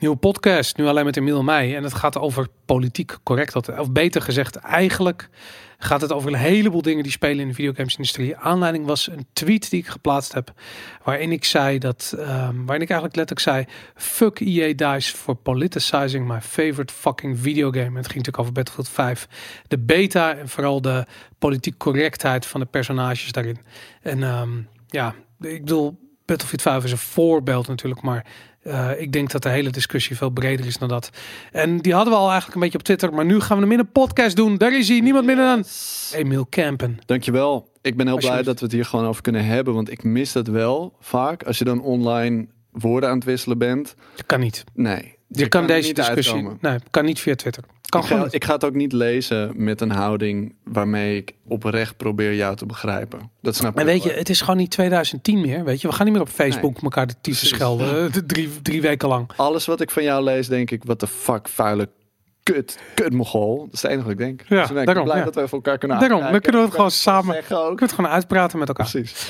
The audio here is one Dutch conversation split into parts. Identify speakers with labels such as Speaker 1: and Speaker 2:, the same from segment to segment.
Speaker 1: Nieuwe podcast, nu alleen met Emiel mij. En het gaat over politiek correct. Of beter gezegd, eigenlijk gaat het over een heleboel dingen die spelen in de videogamesindustrie. Aanleiding was een tweet die ik geplaatst heb. Waarin ik zei dat, um, waarin ik eigenlijk letterlijk zei: Fuck EA Dice for politicizing my favorite fucking videogame. En het ging natuurlijk over Battlefield 5. De beta en vooral de politiek correctheid van de personages daarin. En um, ja, ik bedoel, Battlefield 5 is een voorbeeld natuurlijk, maar uh, ik denk dat de hele discussie veel breder is dan dat. En die hadden we al eigenlijk een beetje op Twitter. Maar nu gaan we hem in een podcast doen. Daar is hij. Niemand minder dan Emiel Campen.
Speaker 2: Dankjewel. Ik ben heel blij dat we het hier gewoon over kunnen hebben. Want ik mis dat wel vaak. Als je dan online woorden aan het wisselen bent.
Speaker 1: Dat kan niet.
Speaker 2: Nee.
Speaker 1: Je, kan, deze discussie. Nee, kan niet via Twitter. Kan
Speaker 2: ik, ga, ik ga het ook niet lezen met een houding waarmee ik oprecht probeer jou te begrijpen. Dat snap ik.
Speaker 1: Maar weet je, het is gewoon niet 2010 meer. Weet je, we gaan niet meer op Facebook nee. elkaar de tyfus schelden. Eh, drie, drie weken lang.
Speaker 2: Alles wat ik van jou lees, denk ik, wat de fuck, vuile kut, kut mogol. Dat is het enige wat ik denk.
Speaker 1: Ja, dus
Speaker 2: ik
Speaker 1: daarom,
Speaker 2: blij
Speaker 1: ja.
Speaker 2: dat we voor elkaar kunnen
Speaker 1: Daarom, dan kunnen we het gewoon samen, kunnen we het gewoon uitpraten met elkaar.
Speaker 2: Precies.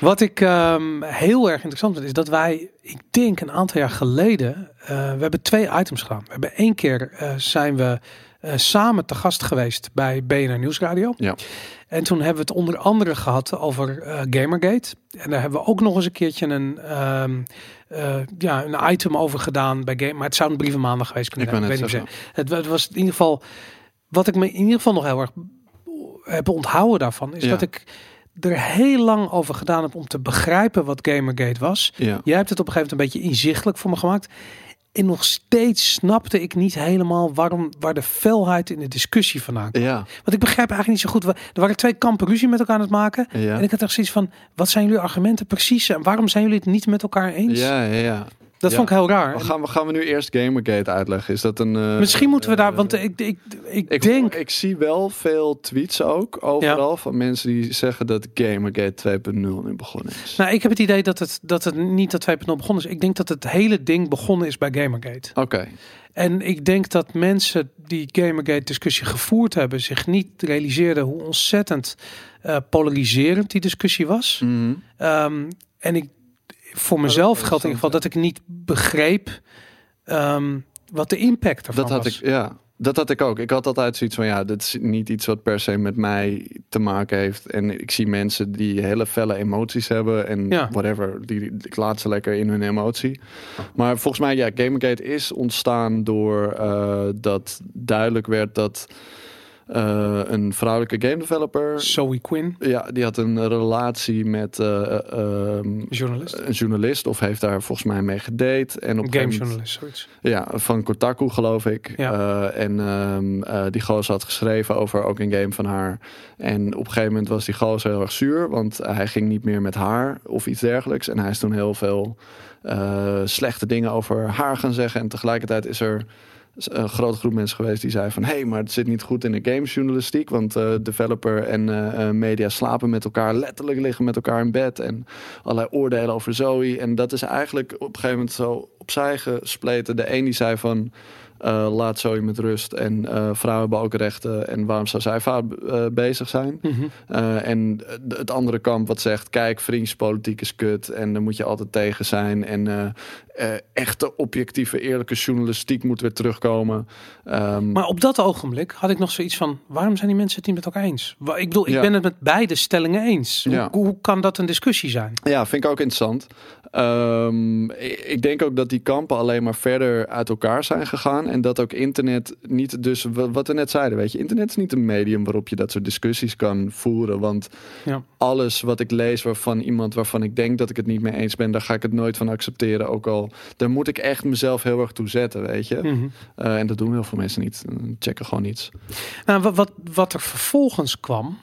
Speaker 1: Wat ik um, heel erg interessant vind, is dat wij, ik denk een aantal jaar geleden, uh, we hebben twee items gedaan. We hebben één keer uh, zijn we uh, samen te gast geweest bij BNR Nieuwsradio.
Speaker 2: Ja.
Speaker 1: En toen hebben we het onder andere gehad over Gamergate. En daar hebben we ook nog eens een keertje een, um, uh, ja, een item over gedaan bij Game. Maar het zou een brieven maandag geweest kunnen
Speaker 2: zijn.
Speaker 1: Ik weet niet het, het was in ieder geval, wat ik me in ieder geval nog heel erg heb onthouden daarvan, is ja. dat ik er heel lang over gedaan heb om te begrijpen wat Gamergate was.
Speaker 2: Ja.
Speaker 1: Jij hebt het op een gegeven moment een beetje inzichtelijk voor me gemaakt. En nog steeds snapte ik niet helemaal waarom, waar de felheid in de discussie vandaan kwam.
Speaker 2: Ja.
Speaker 1: Want ik begrijp eigenlijk niet zo goed. Er waren twee kampen ruzie met elkaar aan het maken.
Speaker 2: Ja.
Speaker 1: En ik had echt zoiets van, wat zijn jullie argumenten precies? En waarom zijn jullie het niet met elkaar eens?
Speaker 2: Ja, ja, ja.
Speaker 1: Dat
Speaker 2: ja.
Speaker 1: vond ik heel raar.
Speaker 2: Maar gaan, we, gaan we nu eerst Gamergate uitleggen? Is dat een... Uh,
Speaker 1: Misschien moeten we daar, want ik, ik, ik,
Speaker 2: ik
Speaker 1: denk...
Speaker 2: Ik zie wel veel tweets ook overal ja. van mensen die zeggen dat Gamergate 2.0 nu begonnen is.
Speaker 1: Nou, ik heb het idee dat het, dat het niet dat 2.0 begonnen is. Ik denk dat het hele ding begonnen is bij Gamergate.
Speaker 2: Oké. Okay.
Speaker 1: En ik denk dat mensen die Gamergate discussie gevoerd hebben, zich niet realiseerden hoe ontzettend uh, polariserend die discussie was.
Speaker 2: Mm -hmm.
Speaker 1: um, en ik voor mezelf geldt in ieder geval dat ik niet begreep um, wat de impact ervan
Speaker 2: dat had
Speaker 1: was.
Speaker 2: Ik, ja, dat had ik ook. Ik had altijd zoiets van ja, dit is niet iets wat per se met mij te maken heeft. En ik zie mensen die hele felle emoties hebben en
Speaker 1: ja.
Speaker 2: whatever. Die, ik laat ze lekker in hun emotie. Maar volgens mij, ja, Gamergate is ontstaan door uh, dat duidelijk werd dat. Uh, een vrouwelijke game developer.
Speaker 1: Zoe Quinn.
Speaker 2: Ja, die had een relatie met uh, uh,
Speaker 1: journalist.
Speaker 2: een journalist. Of heeft daar volgens mij mee gedate. En op
Speaker 1: een gamejournalist, zoiets.
Speaker 2: Ja, van Kotaku geloof ik.
Speaker 1: Ja.
Speaker 2: en um, die gozer had geschreven over ook een game van haar. En op een gegeven moment was die gozer heel erg zuur. Want hij ging niet meer met haar of iets dergelijks. En hij is toen heel veel slechte dingen over haar gaan zeggen. En tegelijkertijd is er een grote groep mensen geweest die zei van... hé, hey, maar het zit niet goed in de gamesjournalistiek... want uh, developer en uh, media slapen met elkaar... letterlijk liggen met elkaar in bed... en allerlei oordelen over Zoe. En dat is eigenlijk op een gegeven moment zo opzij gespleten. De een die zei van... Uh, laat Zoe met rust en uh, vrouwen hebben ook rechten en waarom zou zij vaak uh, bezig zijn?
Speaker 1: Mm -hmm.
Speaker 2: en het andere kamp wat zegt, kijk, vriendjespolitiek is kut en daar moet je altijd tegen zijn en echte objectieve eerlijke journalistiek moet weer terugkomen. Um,
Speaker 1: maar op dat ogenblik had ik nog zoiets van, waarom zijn die mensen het niet met elkaar eens? Ik bedoel, ik ja. ben het met beide stellingen eens.
Speaker 2: Ja.
Speaker 1: Hoe, kan dat een discussie zijn?
Speaker 2: Ja, vind ik ook interessant. Um, ik denk ook dat die kampen alleen maar verder uit elkaar zijn gegaan. En dat ook internet niet, dus wat we net zeiden, weet je, internet is niet een medium waarop je dat soort discussies kan voeren. Want
Speaker 1: ja.
Speaker 2: alles wat ik lees waarvan iemand waarvan ik denk dat ik het niet mee eens ben, daar ga ik het nooit van accepteren. Ook al, daar moet ik echt mezelf heel erg toe zetten, weet je.
Speaker 1: Mm -hmm.
Speaker 2: uh, en dat doen heel veel mensen niet. Checken gewoon niets.
Speaker 1: Nou, wat, wat, wat er vervolgens kwam.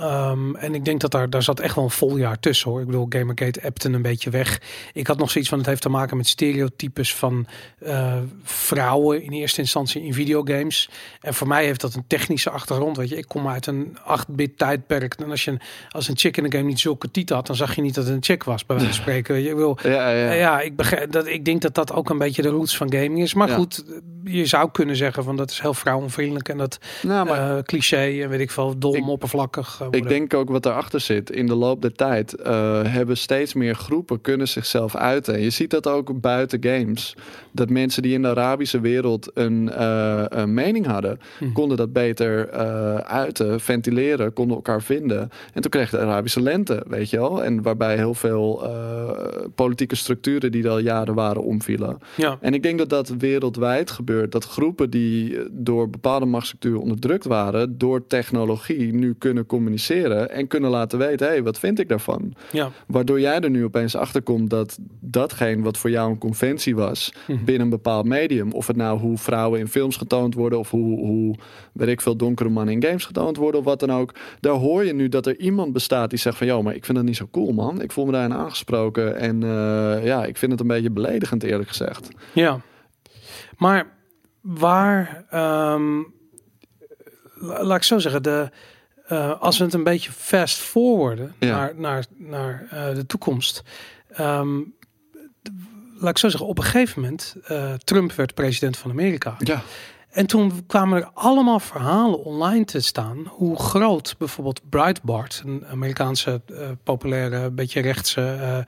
Speaker 1: Um, en ik denk dat daar, daar zat echt wel een vol jaar tussen hoor. Ik bedoel, Gamergate appte een beetje weg. Ik had nog zoiets van, het heeft te maken met stereotypes van uh, vrouwen in eerste instantie in videogames. En voor mij heeft dat een technische achtergrond. Weet je, ik kom uit een 8-bit tijdperk. En als je als een chick in een game niet zulke titel had, dan zag je niet dat het een chick was, bij wijze van spreken. Je wil,
Speaker 2: ja, ja.
Speaker 1: ja ik, begrijp, dat, ik denk dat dat ook een beetje de roots van gaming is. Maar
Speaker 2: ja.
Speaker 1: goed, je zou kunnen zeggen van dat is heel vrouwenvriendelijk en dat
Speaker 2: Nou, maar
Speaker 1: eh, cliché en weet ik veel, dom,
Speaker 2: Ik-
Speaker 1: eh,
Speaker 2: Ik denk ook wat daarachter zit. In de loop der tijd eh, hebben steeds meer groepen kunnen zichzelf uiten. En je ziet dat ook buiten games. Dat mensen die in de Arabische wereld een, eh, een mening hadden,
Speaker 1: Hm.
Speaker 2: konden dat beter uiten, ventileren, konden elkaar vinden. En toen kreeg de Arabische lente, weet je wel. En waarbij heel veel politieke structuren die er al jaren waren omvielen.
Speaker 1: Ja,
Speaker 2: En ik denk dat dat wereldwijd gebeurt. Dat groepen die door bepaalde machtsstructuren onderdrukt waren, door technologie nu kunnen communiceren en kunnen laten weten: hé, hey, wat vind ik daarvan?
Speaker 1: ja.
Speaker 2: Waardoor jij er nu opeens achter komt dat datgene wat voor jou een conventie was
Speaker 1: Mhm.
Speaker 2: binnen een bepaald medium, of het nou hoe vrouwen in films getoond worden, of hoe, hoe weet ik veel, donkere mannen in games getoond worden, of wat dan ook. Daar hoor je nu dat er iemand bestaat die zegt van, joh, maar ik vind dat niet zo cool, man. Ik voel me daarin aangesproken en eh, ja, ik vind het een beetje beledigend, eerlijk gezegd.
Speaker 1: Ja, maar waar, ehm, la- laat ik zo zeggen, de, eh, als we het een beetje fast forwarden
Speaker 2: Ja.
Speaker 1: naar, naar, naar eh, de toekomst. ehm, laat ik zo zeggen, op een gegeven moment, eh, Trump werd president van Amerika.
Speaker 2: Ja,
Speaker 1: En toen kwamen er allemaal verhalen online te staan. Hoe groot bijvoorbeeld Breitbart, een Amerikaanse eh, populaire, beetje rechtse eh,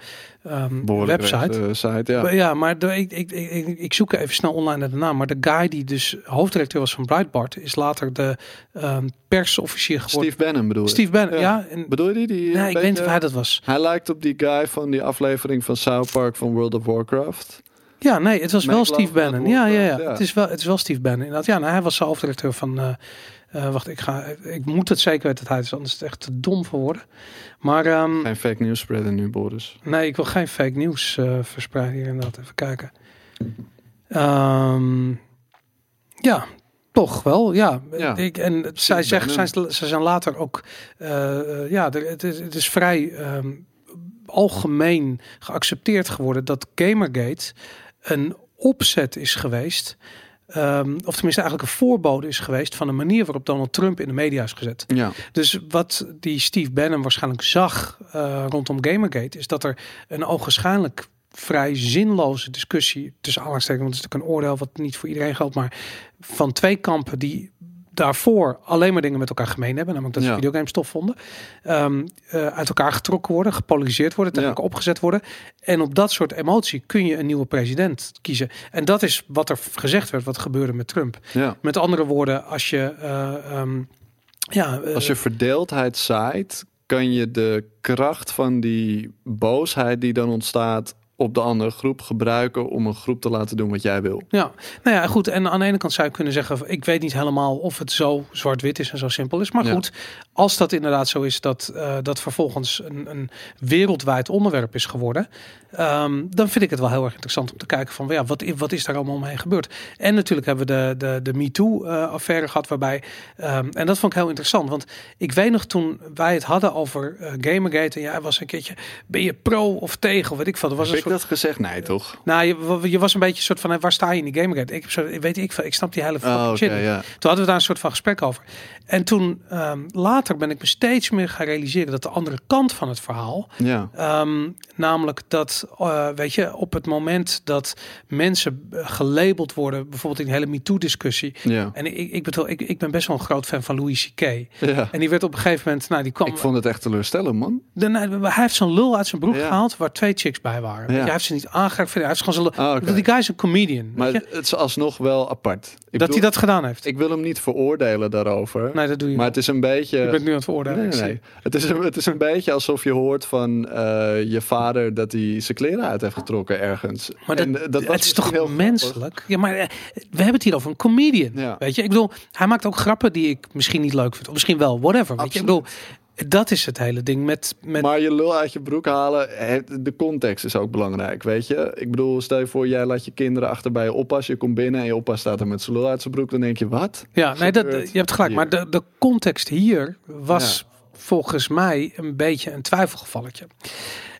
Speaker 1: ehm, website.
Speaker 2: site, ja.
Speaker 1: Ja, maar de, ik, ik, ik, ik zoek even snel online naar de naam. Maar de guy die dus hoofddirecteur was van Breitbart, is later de ehm, persofficier geworden.
Speaker 2: Steve Bannon bedoel je?
Speaker 1: Steve Bannon,
Speaker 2: Ja.
Speaker 1: ja. en,
Speaker 2: Bedoel je die? die
Speaker 1: nee, ik weet niet of hij dat was.
Speaker 2: Hij lijkt op die guy van die aflevering van South Park van World of Warcraft.
Speaker 1: Ja, nee, het was wel Steve
Speaker 2: dat
Speaker 1: Bannon. Ja, ja, ja,
Speaker 2: ja.
Speaker 1: Het, is wel, het is wel Steve Bannon. Inderdaad. Ja, nou, hij was hoofddirecteur van... eh, eh, wacht, ik, ga, ik moet het zeker weten dat hij is, anders is het echt te dom voor worden. Maar ehm,
Speaker 2: Geen fake news spreaden nu, Boris.
Speaker 1: nee, ik wil geen fake nieuws eh, verspreiden hier inderdaad. Even kijken. Ehm, ja, toch wel, ja.
Speaker 2: Ja.
Speaker 1: Ik, en zij, zegt, zij, zijn later ook... eh, eh, ja, er- het is, het is vrij ehm, algemeen geaccepteerd geworden... dat Gamergate een opzet is geweest... ehm, of tenminste eigenlijk een voorbode is geweest... van de manier waarop Donald Trump in de media is gezet.
Speaker 2: Ja,
Speaker 1: Dus wat die Steve Bannon waarschijnlijk zag eh, rondom Gamergate, is dat er een ogenschijnlijk vrij zinloze discussie tussen aanhalingstekens, want het is natuurlijk een oordeel wat niet voor iedereen geldt, maar van twee kampen die daarvoor alleen maar dingen met elkaar gemeen hebben, namelijk dat ze
Speaker 2: Ja.
Speaker 1: videogames tof vonden, ehm, eh, uit elkaar getrokken worden, gepolariseerd worden, tegen
Speaker 2: Ja.
Speaker 1: elkaar opgezet worden. En op dat soort emotie kun je een nieuwe president kiezen. En dat is wat er gezegd werd, wat gebeurde met Trump.
Speaker 2: ja.
Speaker 1: Met andere woorden, als je eh, ehm, ja, eh,
Speaker 2: Als je verdeeldheid zaait, kan je de kracht van die boosheid die dan ontstaat op de andere groep gebruiken om een groep te laten doen wat jij wil.
Speaker 1: Ja, nou ja, goed. En aan de ene kant zou je kunnen zeggen, ik weet niet helemaal of het zo zwart-wit is en zo simpel is. Maar
Speaker 2: Ja.
Speaker 1: goed, als dat inderdaad zo is dat eh, dat vervolgens een, een wereldwijd onderwerp is geworden, ehm, dan vind ik het wel heel erg interessant om te kijken van, ja, wat, wat is daar allemaal omheen gebeurd? En natuurlijk hebben we de, de, de MeToo-affaire gehad, waarbij, ehm, en dat vond ik heel interessant, want ik weet nog toen wij het hadden over eh, Gamergate en jij was een keertje, ben je pro of tegen, of weet ik veel. Er was
Speaker 2: Heb
Speaker 1: een
Speaker 2: ik
Speaker 1: soort
Speaker 2: dat gezegd? Nee, toch?
Speaker 1: nou, je, je was een beetje een soort van, waar sta je in die Gamergate? Ik zo, weet ik, ik snap die hele fucking
Speaker 2: Oh,
Speaker 1: shit. Toen hadden we daar een soort van gesprek over. En toen ehm, later ben ik me steeds meer gaan realiseren dat de andere kant van het verhaal,
Speaker 2: Ja,
Speaker 1: ehm, namelijk dat, eh, weet je, op het moment dat mensen gelabeld worden, bijvoorbeeld in de hele MeToo-discussie.
Speaker 2: ja.
Speaker 1: En ik, ik bedoel, ik, ik ben best wel een groot fan van Louis C.K.
Speaker 2: ja.
Speaker 1: En die werd op een gegeven moment, nou, die kwam.
Speaker 2: Ik vond het echt teleurstellend, man.
Speaker 1: De, nou, hij heeft zo'n lul uit zijn broek
Speaker 2: Ja.
Speaker 1: gehaald waar twee chicks bij waren. Hij heeft ze niet aangeraakt. Hij heeft gewoon lul.
Speaker 2: Ah,
Speaker 1: Die guy is een comedian.
Speaker 2: Maar
Speaker 1: weet je?
Speaker 2: het is alsnog wel apart. Ik
Speaker 1: dat
Speaker 2: bedoel,
Speaker 1: hij dat gedaan heeft.
Speaker 2: Ik wil hem niet veroordelen daarover.
Speaker 1: nee, dat doe je
Speaker 2: maar het is een beetje...
Speaker 1: Je bent nu aan het veroordelen.
Speaker 2: Nee, nee. Het, is het is een beetje alsof je hoort van eh, je vader dat hij zijn kleren uit heeft getrokken ergens.
Speaker 1: Maar dat,
Speaker 2: En, eh, dat was
Speaker 1: het is toch
Speaker 2: heel
Speaker 1: menselijk? Ja, maar eh, we hebben het hier over een comedian.
Speaker 2: Ja.
Speaker 1: Weet je, ik bedoel, hij maakt ook grappen die ik misschien niet leuk vind. Of misschien wel, whatever. Weet je, ik bedoel, dat is het hele ding met... met
Speaker 2: Maar je lul uit je broek halen, het- de context is ook belangrijk, weet je. Ik bedoel, stel je voor, jij laat je kinderen achter bij je oppas. Je komt binnen en je oppas staat er met zijn lul uit zijn broek. Dan denk je, wat?
Speaker 1: ja, nee, dat, je hebt gelijk.
Speaker 2: hier?
Speaker 1: Maar de, de context hier was volgens mij een beetje een twijfelgevalletje.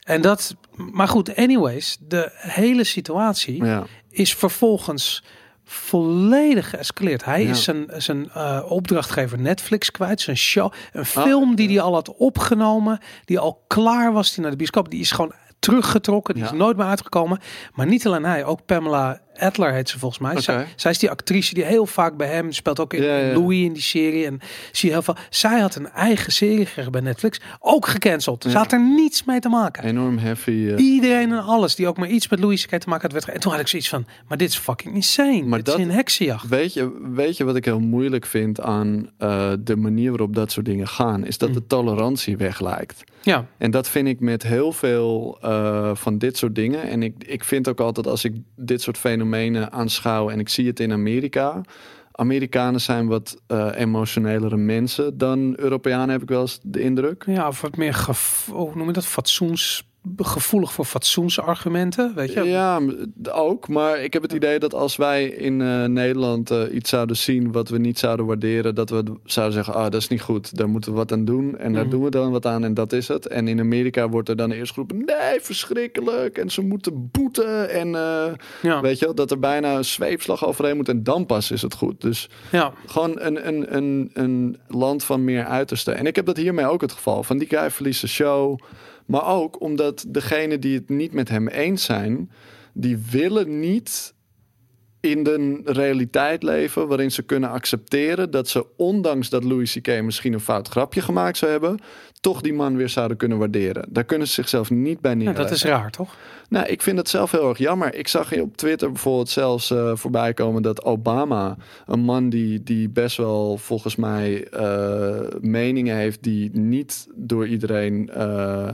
Speaker 1: En dat, maar goed, anyways, de hele situatie
Speaker 2: Ja,
Speaker 1: is vervolgens volledig geëscaleerd. Hij
Speaker 2: Ja.
Speaker 1: is zijn, zijn eh, opdrachtgever Netflix kwijt, zijn show, een film die hij al had opgenomen, die al klaar was, die naar de bioscoop, die is gewoon teruggetrokken, die is nooit meer uitgekomen. Maar niet alleen hij, ook Pamela Adler heet ze volgens mij.
Speaker 2: Oké.
Speaker 1: Zij, zij is die actrice die heel vaak bij hem speelt. Ook in
Speaker 2: Ja, ja.
Speaker 1: Louis in die serie. En zie je heel veel. Zij had een eigen serie gekregen bij Netflix. Ook gecanceld. Ze
Speaker 2: Ja.
Speaker 1: had er niets mee te maken.
Speaker 2: Enorm heavy.
Speaker 1: Iedereen en alles die ook maar iets met Louis te maken had. Werd en toen had ik zoiets van, maar dit is fucking insane.
Speaker 2: Maar
Speaker 1: dit
Speaker 2: dat-
Speaker 1: is een heksenjacht.
Speaker 2: Weet je, weet je wat ik heel moeilijk vind aan eh, de manier waarop dat soort dingen gaan? Is dat
Speaker 1: Hm.
Speaker 2: de tolerantie weg lijkt.
Speaker 1: Ja,
Speaker 2: En dat vind ik met heel veel eh, van dit soort dingen. En ik, ik vind ook altijd als ik dit soort fenomenen aanschouw en ik zie het in Amerika. Amerikanen zijn wat eh, emotionelere mensen dan Europeanen, heb ik wel eens de indruk.
Speaker 1: ja of wat meer, gev- hoe noem je dat, fatsoens, gevoelig voor fatsoensargumenten, weet je?
Speaker 2: Ja, ook. Maar ik heb het idee dat als wij in eh, Nederland eh, iets zouden zien wat we niet zouden waarderen, dat we zouden zeggen, ah, dat is niet goed. Daar moeten we wat aan doen. En daar
Speaker 1: Mhm.
Speaker 2: doen we dan wat aan en dat is het. En in Amerika wordt er dan eerst geroepen, nee, verschrikkelijk. En ze moeten boeten. En eh,
Speaker 1: ja,
Speaker 2: weet je wel, dat er bijna een zweepslag overheen moet. En dan pas is het goed. Dus
Speaker 1: ja.
Speaker 2: gewoon een, een, een, een land van meer uitersten. En ik heb dat hiermee ook het geval. Van die guy verliest de show. Maar ook omdat degenen die het niet met hem eens zijn... die willen niet in de realiteit leven... waarin ze kunnen accepteren dat ze... ondanks dat Louis C.K. misschien een fout grapje gemaakt zou hebben... toch die man weer zouden kunnen waarderen. Daar kunnen ze zichzelf niet bij neerleggen.
Speaker 1: dat is raar, toch?
Speaker 2: Nou, ik vind het zelf heel erg jammer. Ik zag op Twitter bijvoorbeeld zelfs eh, voorbij komen dat Obama, een man die, die best wel volgens mij eh, meningen heeft die niet door iedereen, eh,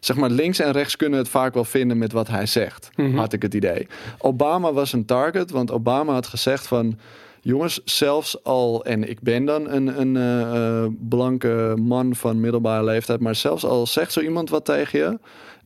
Speaker 2: zeg maar links en rechts kunnen het vaak wel vinden met wat hij zegt,
Speaker 1: Mhm.
Speaker 2: had ik het idee. Obama was een target, want Obama had gezegd van. Jongens, zelfs al, en ik ben dan een, een eh, eh, blanke man van middelbare leeftijd, maar zelfs al zegt zo iemand wat tegen je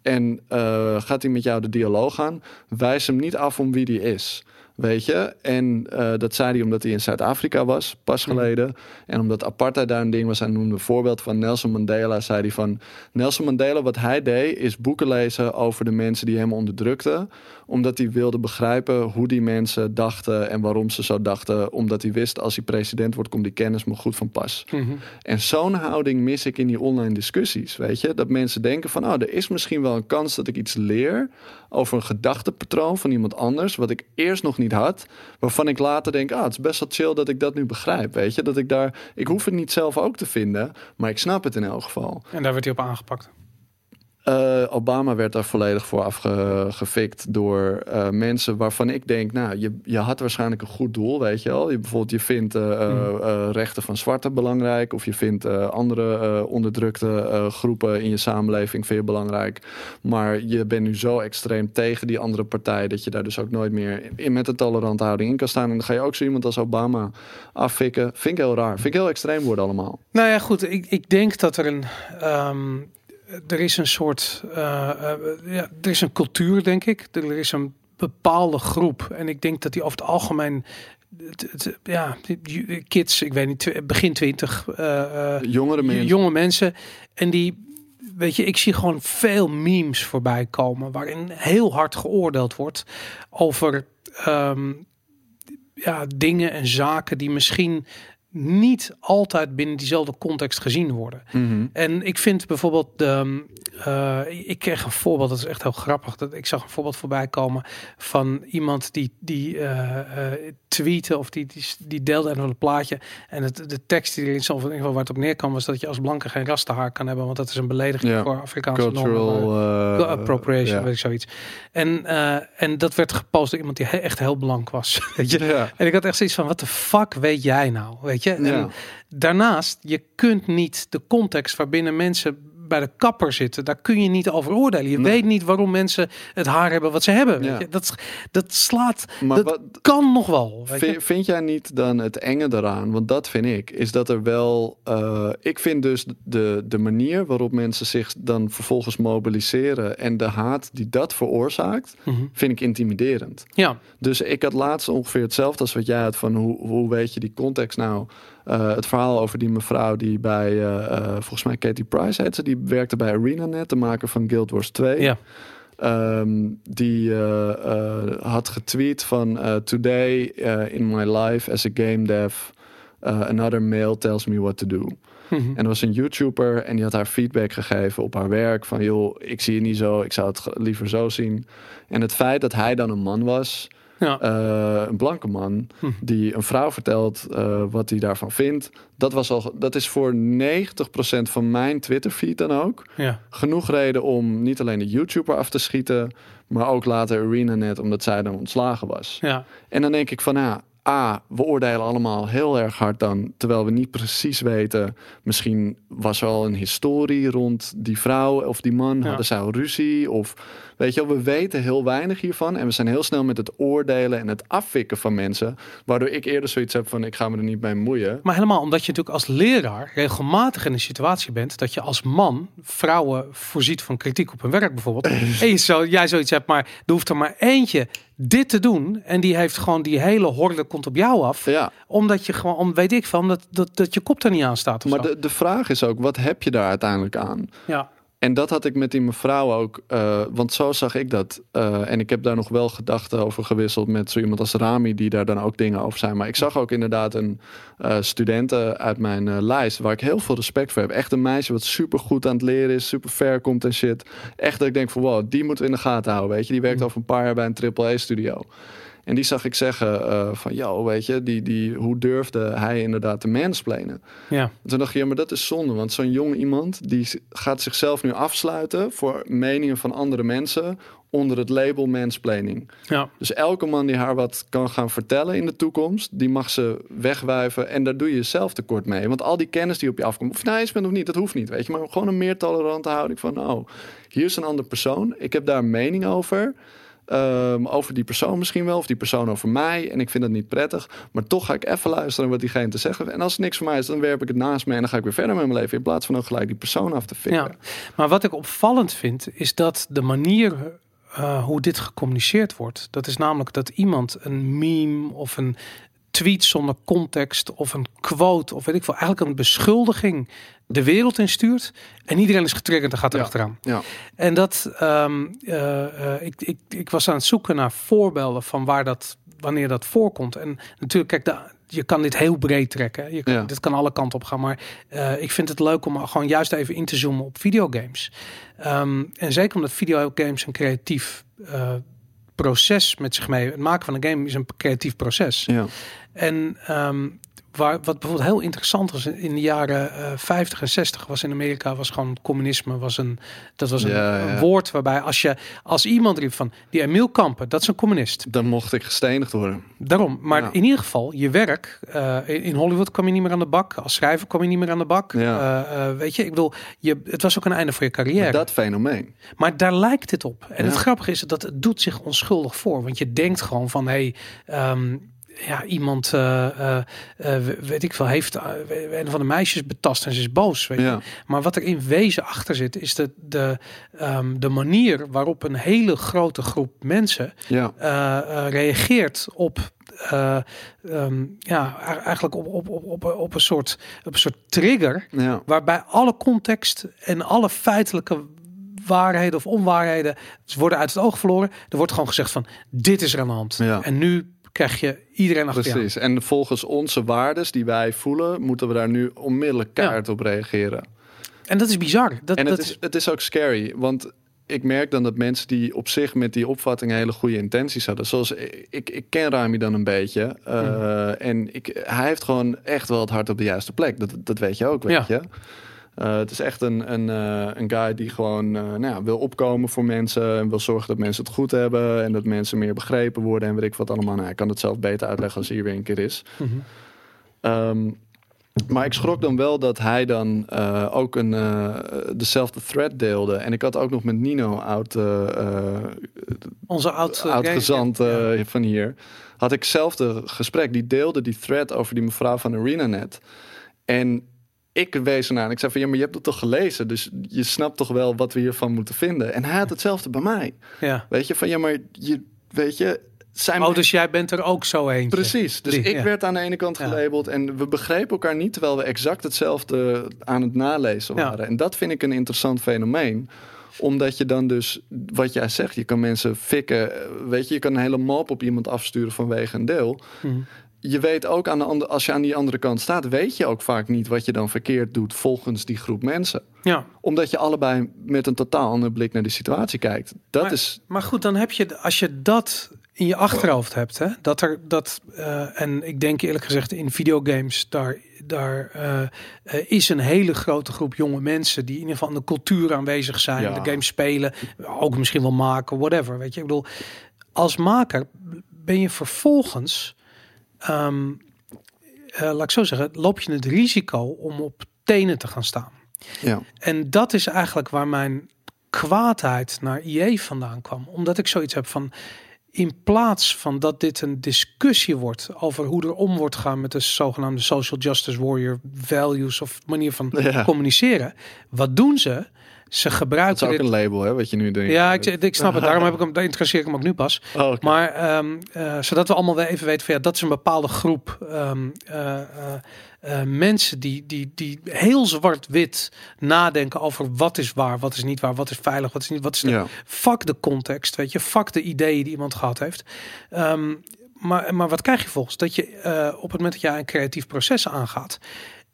Speaker 2: en eh, gaat hij met jou de dialoog aan, wijs hem niet af om wie die is. Weet je? En eh, dat zei hij omdat hij in Zuid-Afrika was, pas
Speaker 1: Mhm.
Speaker 2: geleden. En omdat apartheid daar een ding was. Hij noemde een voorbeeld van Nelson Mandela. Zei hij van, Nelson Mandela, wat hij deed, is boeken lezen over de mensen die hem onderdrukten. Omdat hij wilde begrijpen hoe die mensen dachten en waarom ze zo dachten. Omdat hij wist, als hij president wordt, komt die kennis me goed van pas.
Speaker 1: Mhm.
Speaker 2: En zo'n houding mis ik in die online discussies, weet je? Dat mensen denken van, oh, er is misschien wel een kans dat ik iets leer over een gedachtepatroon van iemand anders, wat ik eerst nog niet had, waarvan ik later denk, ah, het is best wel chill dat ik dat nu begrijp, weet je? Dat ik daar, ik hoef het niet zelf ook te vinden, maar ik snap het in elk geval.
Speaker 1: En daar werd hij op aangepakt.
Speaker 2: Eh, Obama werd daar volledig voor afgefikt door eh, mensen waarvan ik denk, nou, je, je had waarschijnlijk een goed doel, weet je wel. Je, bijvoorbeeld, je vindt eh, eh, rechten van zwarten belangrijk, of je vindt andere onderdrukte groepen in je samenleving je belangrijk. Maar je bent nu zo extreem tegen die andere partij dat je daar dus ook nooit meer in, met een tolerante houding in kan staan. En dan ga je ook zo iemand als Obama affikken. Vind ik heel raar. Vind ik heel extreem worden allemaal.
Speaker 1: Nou ja, goed. Ik, ik denk dat er een. ehm, er is een soort. eh, eh, ja, er is een cultuur, denk ik. Er is een bepaalde groep. En ik denk dat die over het algemeen. ja, kids, ik weet niet, begin twintig. eh, eh,
Speaker 2: Jongere mensen.
Speaker 1: jonge mensen. En die. Weet je, ik zie gewoon veel memes voorbij komen. waarin heel hard geoordeeld wordt over. ehm, ja, dingen en zaken die misschien niet altijd binnen diezelfde context gezien worden.
Speaker 2: Mhm.
Speaker 1: En ik vind bijvoorbeeld, de, eh, ik kreeg een voorbeeld, dat is echt heel grappig. Dat ik zag een voorbeeld voorbij komen van iemand die, die eh eh, tweette of die, die, die deelde een plaatje. En het, de tekst die erin stond, in ieder geval waar het op neerkwam, was dat je als blanke geen rastenhaar kan hebben, want dat is een belediging voor Afrikaanse normen.
Speaker 2: Cultural eh,
Speaker 1: appropriation,
Speaker 2: ja.
Speaker 1: weet ik zoiets. En, en dat werd gepost door iemand die he- echt heel blank was. Weet je?
Speaker 2: Ja.
Speaker 1: En ik had echt zoiets van, wat de fuck weet jij nou? Weet je? En daarnaast, je kunt niet de context waarbinnen mensen bij de kapper zitten, daar kun je niet over oordelen. Je
Speaker 2: Nee.
Speaker 1: weet niet waarom mensen het haar hebben wat ze hebben. Weet
Speaker 2: Ja.
Speaker 1: je? Dat, dat slaat,
Speaker 2: Maar
Speaker 1: dat
Speaker 2: wat,
Speaker 1: kan nog wel. Weet je?
Speaker 2: Vind, vind jij niet dan het enge daaraan? Want dat vind ik. Is dat er wel. eh, ik vind dus de, de manier waarop mensen zich dan vervolgens mobiliseren. en de haat die dat veroorzaakt.
Speaker 1: Mhm.
Speaker 2: vind ik intimiderend.
Speaker 1: Ja,
Speaker 2: Dus ik had laatst ongeveer hetzelfde als wat jij had. van hoe, hoe weet je die context nou? Eh, het verhaal over die mevrouw die bij. eh, eh, volgens mij Katie Price heet ze. die werkte bij ArenaNet, de maker van Guild Wars 2.
Speaker 1: ja.
Speaker 2: Ehm, die had getweet van Today in my life as a game dev, another male tells me what to do.
Speaker 1: Mhm.
Speaker 2: En er was een YouTuber en die had haar feedback gegeven op haar werk. Van joh, ik zie je niet zo, ik zou het liever zo zien. En het feit dat hij dan een man was,
Speaker 1: Ja.
Speaker 2: Eh, een blanke man
Speaker 1: Hm.
Speaker 2: die een vrouw vertelt eh, wat hij daarvan vindt. Dat, was al, dat is voor 90% van mijn Twitter-feed dan ook
Speaker 1: ja.
Speaker 2: genoeg reden om niet alleen de YouTuber af te schieten, maar ook later ArenaNet, omdat zij dan ontslagen was.
Speaker 1: ja.
Speaker 2: En dan denk ik van, ja, A, we oordelen allemaal heel erg hard dan, terwijl we niet precies weten, misschien was er al een historie rond die vrouw of die man, hadden zij al ruzie of weet je wel, we weten heel weinig hiervan en we zijn heel snel met het oordelen en het afvikken van mensen, waardoor ik eerder zoiets heb van, ik ga me er niet bij moeien.
Speaker 1: Maar helemaal omdat je natuurlijk als leraar regelmatig in een situatie bent dat je als man vrouwen voorziet van kritiek op hun werk bijvoorbeeld. en je zo, jij zoiets hebt, maar er hoeft er maar eentje dit te doen en die heeft gewoon die hele horde komt op jou af.
Speaker 2: Ja,
Speaker 1: Omdat je gewoon, om, weet ik van, dat, dat, dat je kop er niet aan staat.
Speaker 2: Maar
Speaker 1: zo.
Speaker 2: de, de vraag is ook, wat heb je daar uiteindelijk aan?
Speaker 1: ja.
Speaker 2: En dat had ik met die mevrouw ook, eh, want zo zag ik dat. Eh, en ik heb daar nog wel gedachten over gewisseld met zo iemand als Rami, die daar dan ook dingen over zijn. Maar ik zag ook inderdaad een studenten uit mijn lijst, waar ik heel veel respect voor heb. Echt een meisje wat super goed aan het leren is, super ver komt en shit. Echt dat ik denk van wow, die moeten we in de gaten houden. Weet je, die werkt
Speaker 1: Mm.
Speaker 2: over een paar jaar bij een AAA-studio. En die zag ik zeggen eh, van, yo, weet je, die, die, hoe durfde hij inderdaad te mansplainen?
Speaker 1: ja.
Speaker 2: En Toen dacht je, ja, maar dat is zonde. Want zo'n jong iemand, die gaat zichzelf nu afsluiten voor meningen van andere mensen onder het label mansplaining.
Speaker 1: Ja.
Speaker 2: Dus elke man die haar wat kan gaan vertellen in de toekomst, die mag ze wegwuiven. En daar doe je jezelf tekort mee. Want al die kennis die op je afkomt, of je nou eens bent of niet, dat hoeft niet, weet je. Maar gewoon een meer tolerante houding van, nou, hier is een andere persoon. Ik heb daar een mening over. Ehm, over die persoon misschien wel, of die persoon over mij. En ik vind dat niet prettig. Maar toch ga ik even luisteren wat diegene te zeggen. En als het niks voor mij is, dan werp ik het naast me en dan ga ik weer verder met mijn leven. In plaats van ook gelijk die persoon af te fikken.
Speaker 1: Ja. Maar wat ik opvallend vind, is dat de manier eh, hoe dit gecommuniceerd wordt, dat is namelijk dat iemand een meme of een tweet zonder context of een quote of weet ik veel, eigenlijk een beschuldiging de wereld instuurt en iedereen is getriggerd en gaat er
Speaker 2: Ja.
Speaker 1: achteraan.
Speaker 2: Ja.
Speaker 1: En dat, ehm, eh, eh, ik, ik, ik was aan het zoeken naar voorbeelden van waar dat, wanneer dat voorkomt. En natuurlijk, kijk, de, je kan dit heel breed trekken. Je kan,
Speaker 2: Ja.
Speaker 1: Dit kan alle kanten op gaan. Maar eh, ik vind het leuk om gewoon juist even in te zoomen op videogames. Ehm, en zeker omdat videogames een creatief eh, proces met zich mee. Het maken van een game is een creatief proces.
Speaker 2: Ja.
Speaker 1: En ehm, waar, wat bijvoorbeeld heel interessant was in de jaren eh 50 en 60 was in Amerika was gewoon communisme was een dat was een,
Speaker 2: Ja, ja.
Speaker 1: een woord waarbij als je als iemand riep van die Emil Kampen dat is een communist
Speaker 2: Dan mocht ik gestenigd worden.
Speaker 1: daarom maar
Speaker 2: Ja.
Speaker 1: in ieder geval je werk eh, in Hollywood kwam je niet meer aan de bak als schrijver kwam je niet meer aan de bak
Speaker 2: Ja.
Speaker 1: Eh, eh, weet je ik bedoel je het was ook een einde voor je carrière
Speaker 2: Maar dat fenomeen.
Speaker 1: maar daar lijkt het op. En het grappige is dat het doet zich onschuldig voor. Want je denkt gewoon van, hé, hey, ja, iemand, eh, eh, eh, weet ik veel, heeft een van de meisjes betast en ze is boos. Weet je.
Speaker 2: Ja.
Speaker 1: Maar wat er in wezen achter zit, is de, de, ehm, de manier waarop een hele grote groep mensen
Speaker 2: Ja.
Speaker 1: reageert op. eh, ehm, ja, eigenlijk op, op, op, op, op, een soort, op een soort trigger
Speaker 2: Ja.
Speaker 1: waarbij alle context en alle feitelijke waarheden of onwaarheden worden uit het oog verloren. Er wordt gewoon gezegd van dit is er aan de hand.
Speaker 2: Ja.
Speaker 1: En nu krijg je iedereen achter.
Speaker 2: Precies. En volgens onze waardes die wij voelen, moeten we daar nu onmiddellijk keihard op reageren.
Speaker 1: En dat is bizar. Dat,
Speaker 2: En
Speaker 1: dat
Speaker 2: het is, het is ook scary, want ik merk dan dat mensen die op zich met die opvatting hele goede intenties hadden. Zoals ik, ik ken Rami dan een beetje. eh. En ik, hij heeft gewoon echt wel het hart op de juiste plek. Dat, dat weet je ook, weet
Speaker 1: Ja.
Speaker 2: je. Eh, het is echt een, een, eh, een guy die gewoon eh, nou ja, wil opkomen voor mensen. En wil zorgen dat mensen het goed hebben. En dat mensen meer begrepen worden. En weet ik wat allemaal. Nou, hij kan het zelf beter uitleggen als hij hier weer een keer is.
Speaker 1: Mhm.
Speaker 2: Ehm, maar ik schrok dan wel dat hij dan ook een, dezelfde thread deelde. En ik had ook nog met Nino, oud,
Speaker 1: Onze oud,
Speaker 2: gezant
Speaker 1: Ja.
Speaker 2: van hier, had ik hetzelfde gesprek. Die deelde die thread over die mevrouw van ArenaNet. En ik wees ernaar en ik zei van, ja, maar je hebt het toch gelezen? Dus je snapt toch wel wat we hiervan moeten vinden? En hij had hetzelfde bij mij.
Speaker 1: Ja.
Speaker 2: Weet je, van ja, maar je, weet je... Zijn
Speaker 1: Oh, dus jij bent er ook zo eentje.
Speaker 2: Precies. Dus
Speaker 1: Die,
Speaker 2: ik
Speaker 1: ja.
Speaker 2: werd aan de ene kant
Speaker 1: Ja.
Speaker 2: gelabeld en we begrepen elkaar niet, terwijl we exact hetzelfde aan het nalezen
Speaker 1: Ja.
Speaker 2: waren. En dat vind ik een interessant fenomeen omdat je dan dus, wat jij zegt, je kan mensen fikken. eh, Weet je, je kan een hele mop op iemand afsturen vanwege een deel.
Speaker 1: Mhm.
Speaker 2: Je weet ook, aan de andere, als je aan die andere kant staat, weet je ook vaak niet wat je dan verkeerd doet volgens die groep mensen.
Speaker 1: Ja.
Speaker 2: Omdat je allebei met een totaal andere blik naar die situatie kijkt. Dat
Speaker 1: Maar-
Speaker 2: is,
Speaker 1: Maar goed, dan heb je, als je dat in je achterhoofd hebt, hè, dat er dat uh, en ik denk eerlijk gezegd in videogames daar daar uh, uh, is een hele grote groep jonge mensen die in ieder geval aan de cultuur aanwezig zijn, ja. de games spelen, ook misschien wel maken, whatever. Weet je, ik bedoel, als maker ben je vervolgens, um, laat ik zo zeggen, loop je het risico om op tenen te gaan staan.
Speaker 2: Ja.
Speaker 1: En dat is eigenlijk waar mijn kwaadheid naar IE vandaan kwam. Omdat ik zoiets heb van in plaats van dat dit een discussie wordt over hoe er om wordt gaan met de zogenaamde social justice warrior values of manier van ja. communiceren, wat doen ze? Ze gebruiken.
Speaker 2: Dat is ook een label, hè, wat je nu denkt.
Speaker 1: Ja, ik, ik snap het. Daarom heb ik hem, interesseer ik hem ook nu pas.
Speaker 2: Oh, okay.
Speaker 1: Maar um, uh, zodat we allemaal weer even weten van ja, dat is een bepaalde groep um, uh, uh, mensen die, die, die heel zwart-wit nadenken over wat is waar, wat is niet waar, wat is veilig, wat is niet, wat is de,
Speaker 2: Ja.
Speaker 1: fuck de context, weet je, fuck de ideeën die iemand gehad heeft. Um, maar, maar wat krijg je volgens? Dat je op het moment dat jij een creatief proces aangaat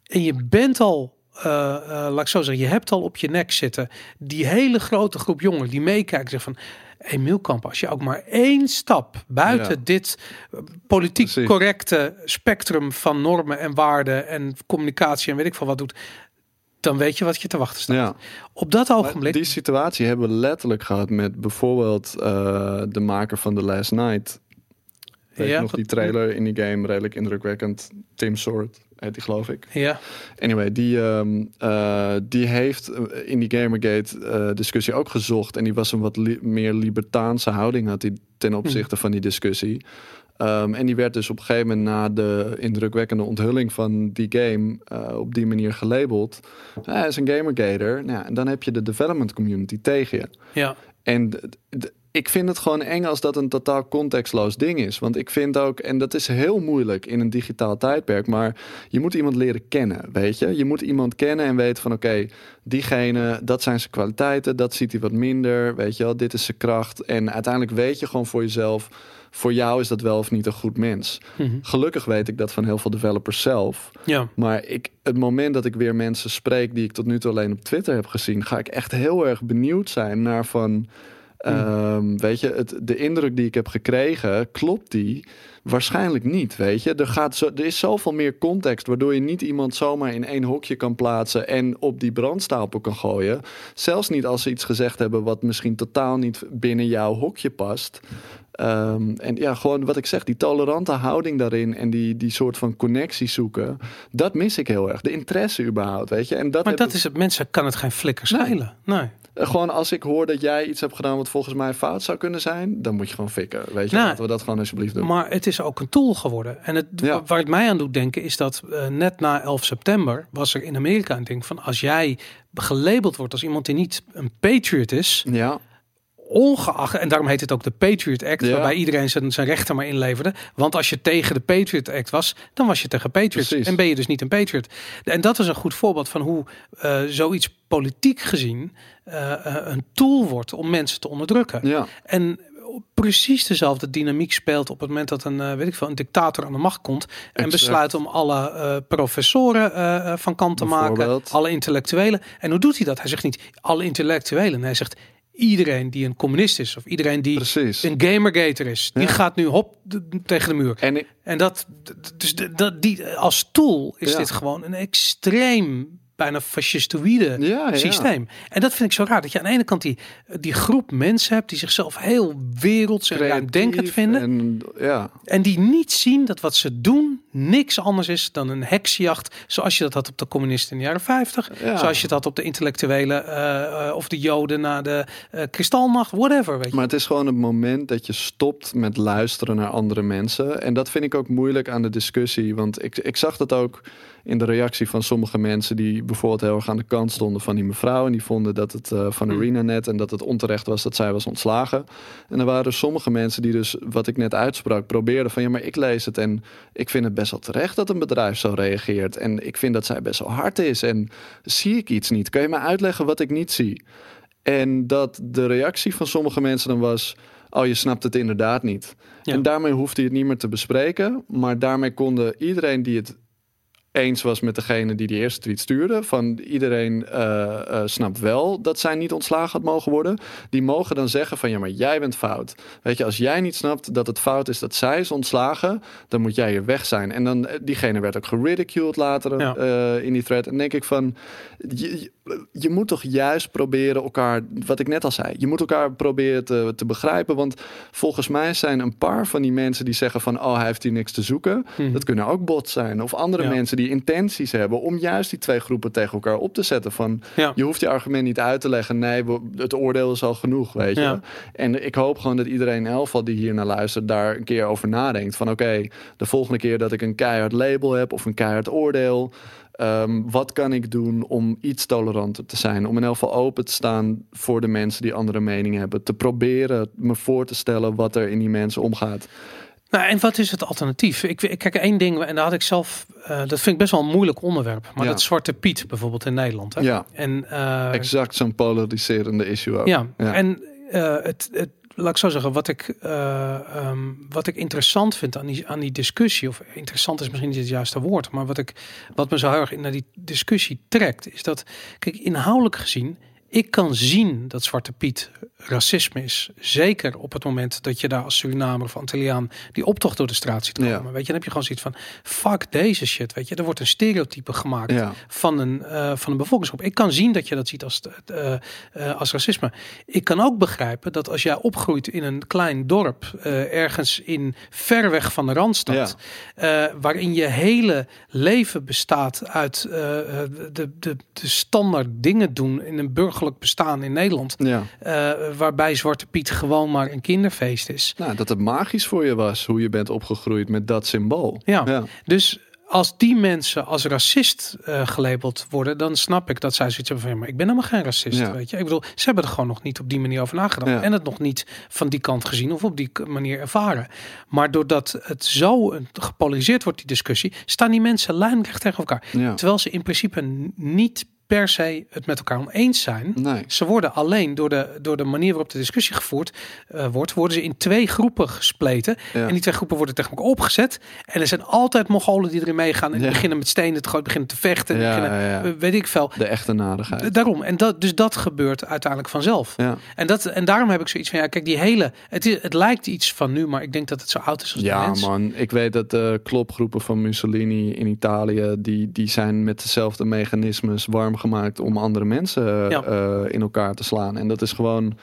Speaker 1: en je bent al uh, uh, laat ik zo zeggen, je hebt al op je nek zitten die hele grote groep jongeren die meekijken, zeggen van. Emiel Kamp, als je ook maar één stap buiten
Speaker 2: Ja.
Speaker 1: dit uh, politiek
Speaker 2: Precies.
Speaker 1: correcte spectrum van normen en waarden en communicatie en weet ik veel wat doet, dan weet je wat je te wachten staat.
Speaker 2: Ja.
Speaker 1: Op dat ogenblik.
Speaker 2: Die situatie hebben we letterlijk gehad met bijvoorbeeld eh, de maker van The Last Night. Weet
Speaker 1: Ja,
Speaker 2: nog die trailer in die game, redelijk indrukwekkend. Tim Sword heet die geloof ik.
Speaker 1: Ja,
Speaker 2: Anyway, die, ehm, eh, die heeft eh, in die Gamergate eh, discussie ook gezocht. En die was een wat li- meer libertaanse houding had hij ten opzichte van die discussie. Ehm, en die werd dus op een gegeven moment na de indrukwekkende onthulling van die game op die manier gelabeld. Hij is een gamergater. Nou, en dan heb je de development community tegen je.
Speaker 1: ja.
Speaker 2: En ik vind het gewoon eng als dat een totaal contextloos ding is. Want ik vind ook, en dat is heel moeilijk in een digitaal tijdperk, maar je moet iemand leren kennen, weet je? Je moet iemand kennen en weten van oké, diegene, dat zijn zijn kwaliteiten, dat ziet hij wat minder, weet je wel, dit is zijn kracht. En uiteindelijk weet je gewoon voor jezelf, voor jou is dat wel of niet een goed mens.
Speaker 1: Mhm.
Speaker 2: Gelukkig weet ik dat van heel veel developers zelf.
Speaker 1: ja.
Speaker 2: Maar ik, het moment dat ik weer mensen spreek die ik tot nu toe alleen op Twitter heb gezien, ga ik echt heel erg benieuwd zijn naar van. Ehm, weet je, het, de indruk die ik heb gekregen, klopt die? Waarschijnlijk niet, weet je. Er, gaat zo, er is zoveel meer context, waardoor je niet iemand zomaar in één hokje kan plaatsen en op die brandstapel kan gooien. Zelfs niet als ze iets gezegd hebben wat misschien totaal niet binnen jouw hokje past. Ehm, en ja, gewoon wat ik zeg, die tolerante houding daarin en die, die soort van connectie zoeken, dat mis ik heel erg. De interesse überhaupt, weet je. En dat
Speaker 1: Maar dat
Speaker 2: ik-
Speaker 1: is het. Mensen kan het geen flikker schelen. Nee.
Speaker 2: eh, gewoon als ik hoor dat jij iets hebt gedaan wat volgens mij fout zou kunnen zijn, dan moet je gewoon fikken. Weet je,
Speaker 1: Nou,
Speaker 2: laten we dat gewoon alsjeblieft doen.
Speaker 1: Maar het is ook een tool geworden. En het,
Speaker 2: Ja.
Speaker 1: waar het mij aan doet denken is dat eh, net na 11 september was er in Amerika een ding van als jij gelabeld wordt als iemand die niet een patriot is,
Speaker 2: Ja,
Speaker 1: ongeacht, en daarom heet het ook de Patriot Act,
Speaker 2: Ja.
Speaker 1: waarbij iedereen zijn, zijn rechten maar inleverde. Want als je tegen de Patriot Act was, dan was je tegen Patriots.
Speaker 2: Precies.
Speaker 1: En ben je dus niet een Patriot. En dat is een goed voorbeeld van hoe eh, zoiets politiek gezien eh, eh, een tool wordt om mensen te onderdrukken.
Speaker 2: ja.
Speaker 1: En precies dezelfde dynamiek speelt op het moment dat een, weet ik veel, een dictator aan de macht komt en
Speaker 2: Exact.
Speaker 1: besluit om alle professoren van kant te maken, alle intellectuelen. En hoe doet hij dat? Hij zegt niet alle intellectuelen. Hij zegt iedereen die een communist is of iedereen die
Speaker 2: precies.
Speaker 1: een gamergater is, die
Speaker 2: Ja.
Speaker 1: gaat nu hop tegen de muur.
Speaker 2: En ik,
Speaker 1: En dat, dus dat die als tool is
Speaker 2: Ja.
Speaker 1: dit gewoon een extreem bijna fascistoïde
Speaker 2: Ja,
Speaker 1: systeem. En dat vind ik zo raar dat je aan de ene kant die, die groep mensen hebt die zichzelf heel werelds en ruimdenkend vinden en,
Speaker 2: En, ja,
Speaker 1: die niet zien dat wat ze doen niks anders is dan een heksjacht zoals je dat had op de communisten in de jaren 50,
Speaker 2: Ja.
Speaker 1: zoals je dat had op de intellectuelen eh, eh, of de joden na de eh, kristalnacht, whatever, weet je.
Speaker 2: Maar het is gewoon het moment dat je stopt met luisteren naar andere mensen. En dat vind ik ook moeilijk aan de discussie. Want ik, ik zag dat ook in de reactie van sommige mensen die bijvoorbeeld heel erg aan de kant stonden van die mevrouw. En die vonden dat het van
Speaker 1: Hmm.
Speaker 2: ArenaNet en dat het onterecht was dat zij was ontslagen. En er waren sommige mensen die dus, wat ik net uitsprak, probeerden van ja, maar ik lees het en ik vind het best wel terecht dat een bedrijf zo reageert. En ik vind dat zij best wel hard is. En zie ik iets niet? Kan je me uitleggen wat ik niet zie? En dat de reactie van sommige mensen dan was: Oh, je snapt het inderdaad niet.
Speaker 1: Ja.
Speaker 2: En daarmee hoefde je het niet meer te bespreken. Maar daarmee konden iedereen die het eens was met degene die die eerste tweet stuurde. Van iedereen uh, uh, snapt wel dat zij niet ontslagen had mogen worden. Die mogen dan zeggen van ja, maar jij bent fout. Weet je, als jij niet snapt dat het fout is dat zij is ontslagen, dan moet jij hier weg zijn. En dan diegene werd ook geridiculed later ja. in die thread. En denk ik van je, je moet toch juist proberen elkaar, wat ik net al zei, je moet elkaar proberen te, te begrijpen. Want volgens mij zijn een paar van die mensen die zeggen van oh, hij heeft hier niks te zoeken. Mhm. Dat kunnen ook bots zijn. Of andere mensen die intenties hebben om juist die twee groepen tegen elkaar op te zetten. Van je hoeft je argument niet uit te leggen. Nee, het oordeel is al genoeg, weet je. En ik hoop gewoon dat iedereen elk die hier naar luistert, daar een keer over nadenkt. Van oké, de volgende keer dat ik een keihard label heb of een keihard oordeel. Ehm, wat kan ik doen om iets toleranter te zijn? Om in elk geval open te staan voor de mensen die andere meningen hebben. Te proberen me voor te stellen wat er in die mensen omgaat.
Speaker 1: Nou, en wat is het alternatief? Ik, ik kijk één ding, en daar had ik zelf, uh, dat vind ik best wel een moeilijk onderwerp. Maar dat Zwarte Piet bijvoorbeeld in Nederland. Hè?
Speaker 2: Ja,
Speaker 1: en,
Speaker 2: uh, exact zo'n polariserende issue ook.
Speaker 1: Ja, ja. en uh, het, het laat ik zo zeggen, wat ik, uh, um, wat ik interessant vind aan die, aan die discussie, of interessant is misschien niet het juiste woord, maar wat, ik, wat me zo heel erg naar die discussie trekt, is dat, kijk, inhoudelijk gezien, ik kan zien dat Zwarte Piet racisme is. Zeker op het moment dat je daar als Surinamer of Antilliaan die optocht door de straat ziet komen. Ja. Weet je, dan heb je gewoon zoiets van, fuck deze shit. Weet je, er wordt een stereotype gemaakt van, een, uh, van een bevolkingsgroep. Ik kan zien dat je dat ziet als, uh, uh, als racisme. Ik kan ook begrijpen dat als jij opgroeit in een klein dorp, ergens in ver weg van de Randstad, waarin je hele leven bestaat uit de, de, de standaard dingen doen in een burgerlijk bestaan in Nederland.
Speaker 2: Ja
Speaker 1: waarbij Zwarte Piet gewoon maar een kinderfeest is.
Speaker 2: Nou, dat het magisch voor je was, hoe je bent opgegroeid met dat symbool.
Speaker 1: Ja, ja. dus als die mensen als racist uh, gelabeld worden, dan snap ik dat zij zoiets hebben van, maar ik ben helemaal geen racist, ja. weet je. Ik bedoel, ze hebben er gewoon nog niet op die manier over nagedacht ja. en het nog niet van die kant gezien of op die manier ervaren. Maar doordat het zo gepolariseerd wordt, die discussie, staan die mensen lijnrecht tegen elkaar. Ja. Terwijl ze in principe niet per se het met elkaar oneens zijn.
Speaker 2: Nee.
Speaker 1: Ze worden alleen door de, door de manier waarop de discussie gevoerd uh, wordt, worden ze in twee groepen gespleten. Ja. En die twee groepen worden tegen elkaar opgezet. En er zijn altijd Mongolen die erin meegaan en ja. beginnen met stenen te gooien, beginnen te vechten.
Speaker 2: Ja,
Speaker 1: beginnen, weet ik veel.
Speaker 2: De echte nadigheid.
Speaker 1: Daarom. En dat, dus dat gebeurt uiteindelijk vanzelf. En, dat, en daarom heb ik zoiets van, ja, kijk, die hele, het, is, het lijkt iets van nu, maar ik denk dat het zo oud is als
Speaker 2: Ja, man. Ik weet dat de klopgroepen van Mussolini in Italië, die, die zijn met dezelfde mechanismes warm gemaakt om andere mensen uh, in elkaar te slaan. En dat is gewoon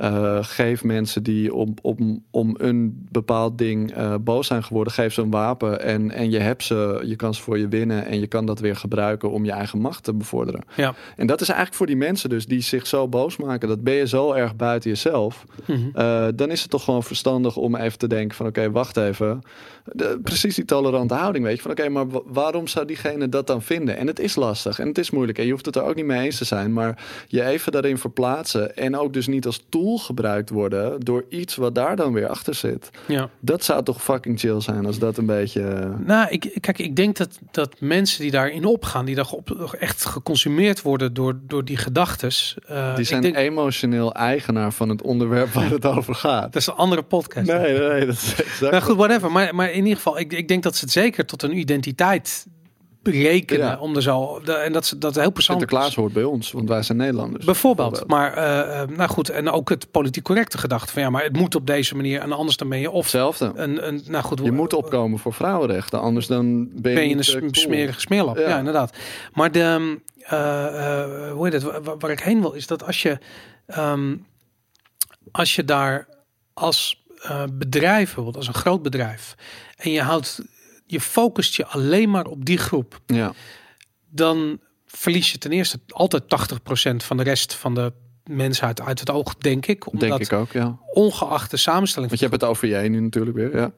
Speaker 2: uh, geef mensen die om, om, om een bepaald ding uh, boos zijn geworden, geef ze een wapen en, en je hebt ze, je kan ze voor je winnen en je kan dat weer gebruiken om je eigen macht te bevorderen.
Speaker 1: Ja.
Speaker 2: En dat is eigenlijk voor die mensen dus die zich zo boos maken, dat ben je zo erg buiten jezelf, mm -hmm. uh, dan is het toch gewoon verstandig om even te denken van oké, okay, wacht even. De, precies die tolerante houding, weet je, van oké, okay, maar waarom zou diegene dat dan vinden? En het is lastig en het is moeilijk en je hoeft het er ook niet mee eens te zijn, maar je even daarin verplaatsen en ook dus niet als tool gebruikt worden door iets wat daar dan weer achter zit.
Speaker 1: Ja.
Speaker 2: Dat zou toch fucking chill zijn als dat een beetje. eh,
Speaker 1: Nou, ik, kijk, ik denk dat, dat mensen die daarin opgaan, die daar op, echt geconsumeerd worden door, door die gedachtes. Uh,
Speaker 2: die zijn
Speaker 1: denk,
Speaker 2: emotioneel eigenaar van het onderwerp waar het over gaat.
Speaker 1: Dat is een andere podcast.
Speaker 2: Nee, nee, dat is exact.
Speaker 1: Nou goed, whatever. Maar, maar in ieder geval, ik, ik denk dat ze het zeker tot een identiteit berekenen ja. om er zo en dat dat heel persoonlijk
Speaker 2: Sinterklaas hoort bij ons, want wij zijn Nederlanders.
Speaker 1: Bijvoorbeeld, bijvoorbeeld. maar uh, nou goed en ook het politiek correcte gedachte van ja, maar het moet op deze manier en anders dan ben je of
Speaker 2: hetzelfde.
Speaker 1: Een, een nou goed,
Speaker 2: je moet opkomen voor vrouwenrechten, anders dan ben je,
Speaker 1: ben je een cool. smerige smeerlap. Ja. ja. inderdaad. Maar de uh, uh, hoe heet het? Waar, waar, ik heen wil is dat als je um, als je daar als bedrijf bijvoorbeeld als een groot bedrijf en je houdt je focust je alleen maar op die groep,
Speaker 2: ja.
Speaker 1: dan verlies je ten eerste altijd 80% van de rest van de mensheid uit het oog, denk ik.
Speaker 2: Omdat denk ik ook, ja.
Speaker 1: Ongeacht de samenstelling.
Speaker 2: Want je hebt het over jij nu natuurlijk weer, ja.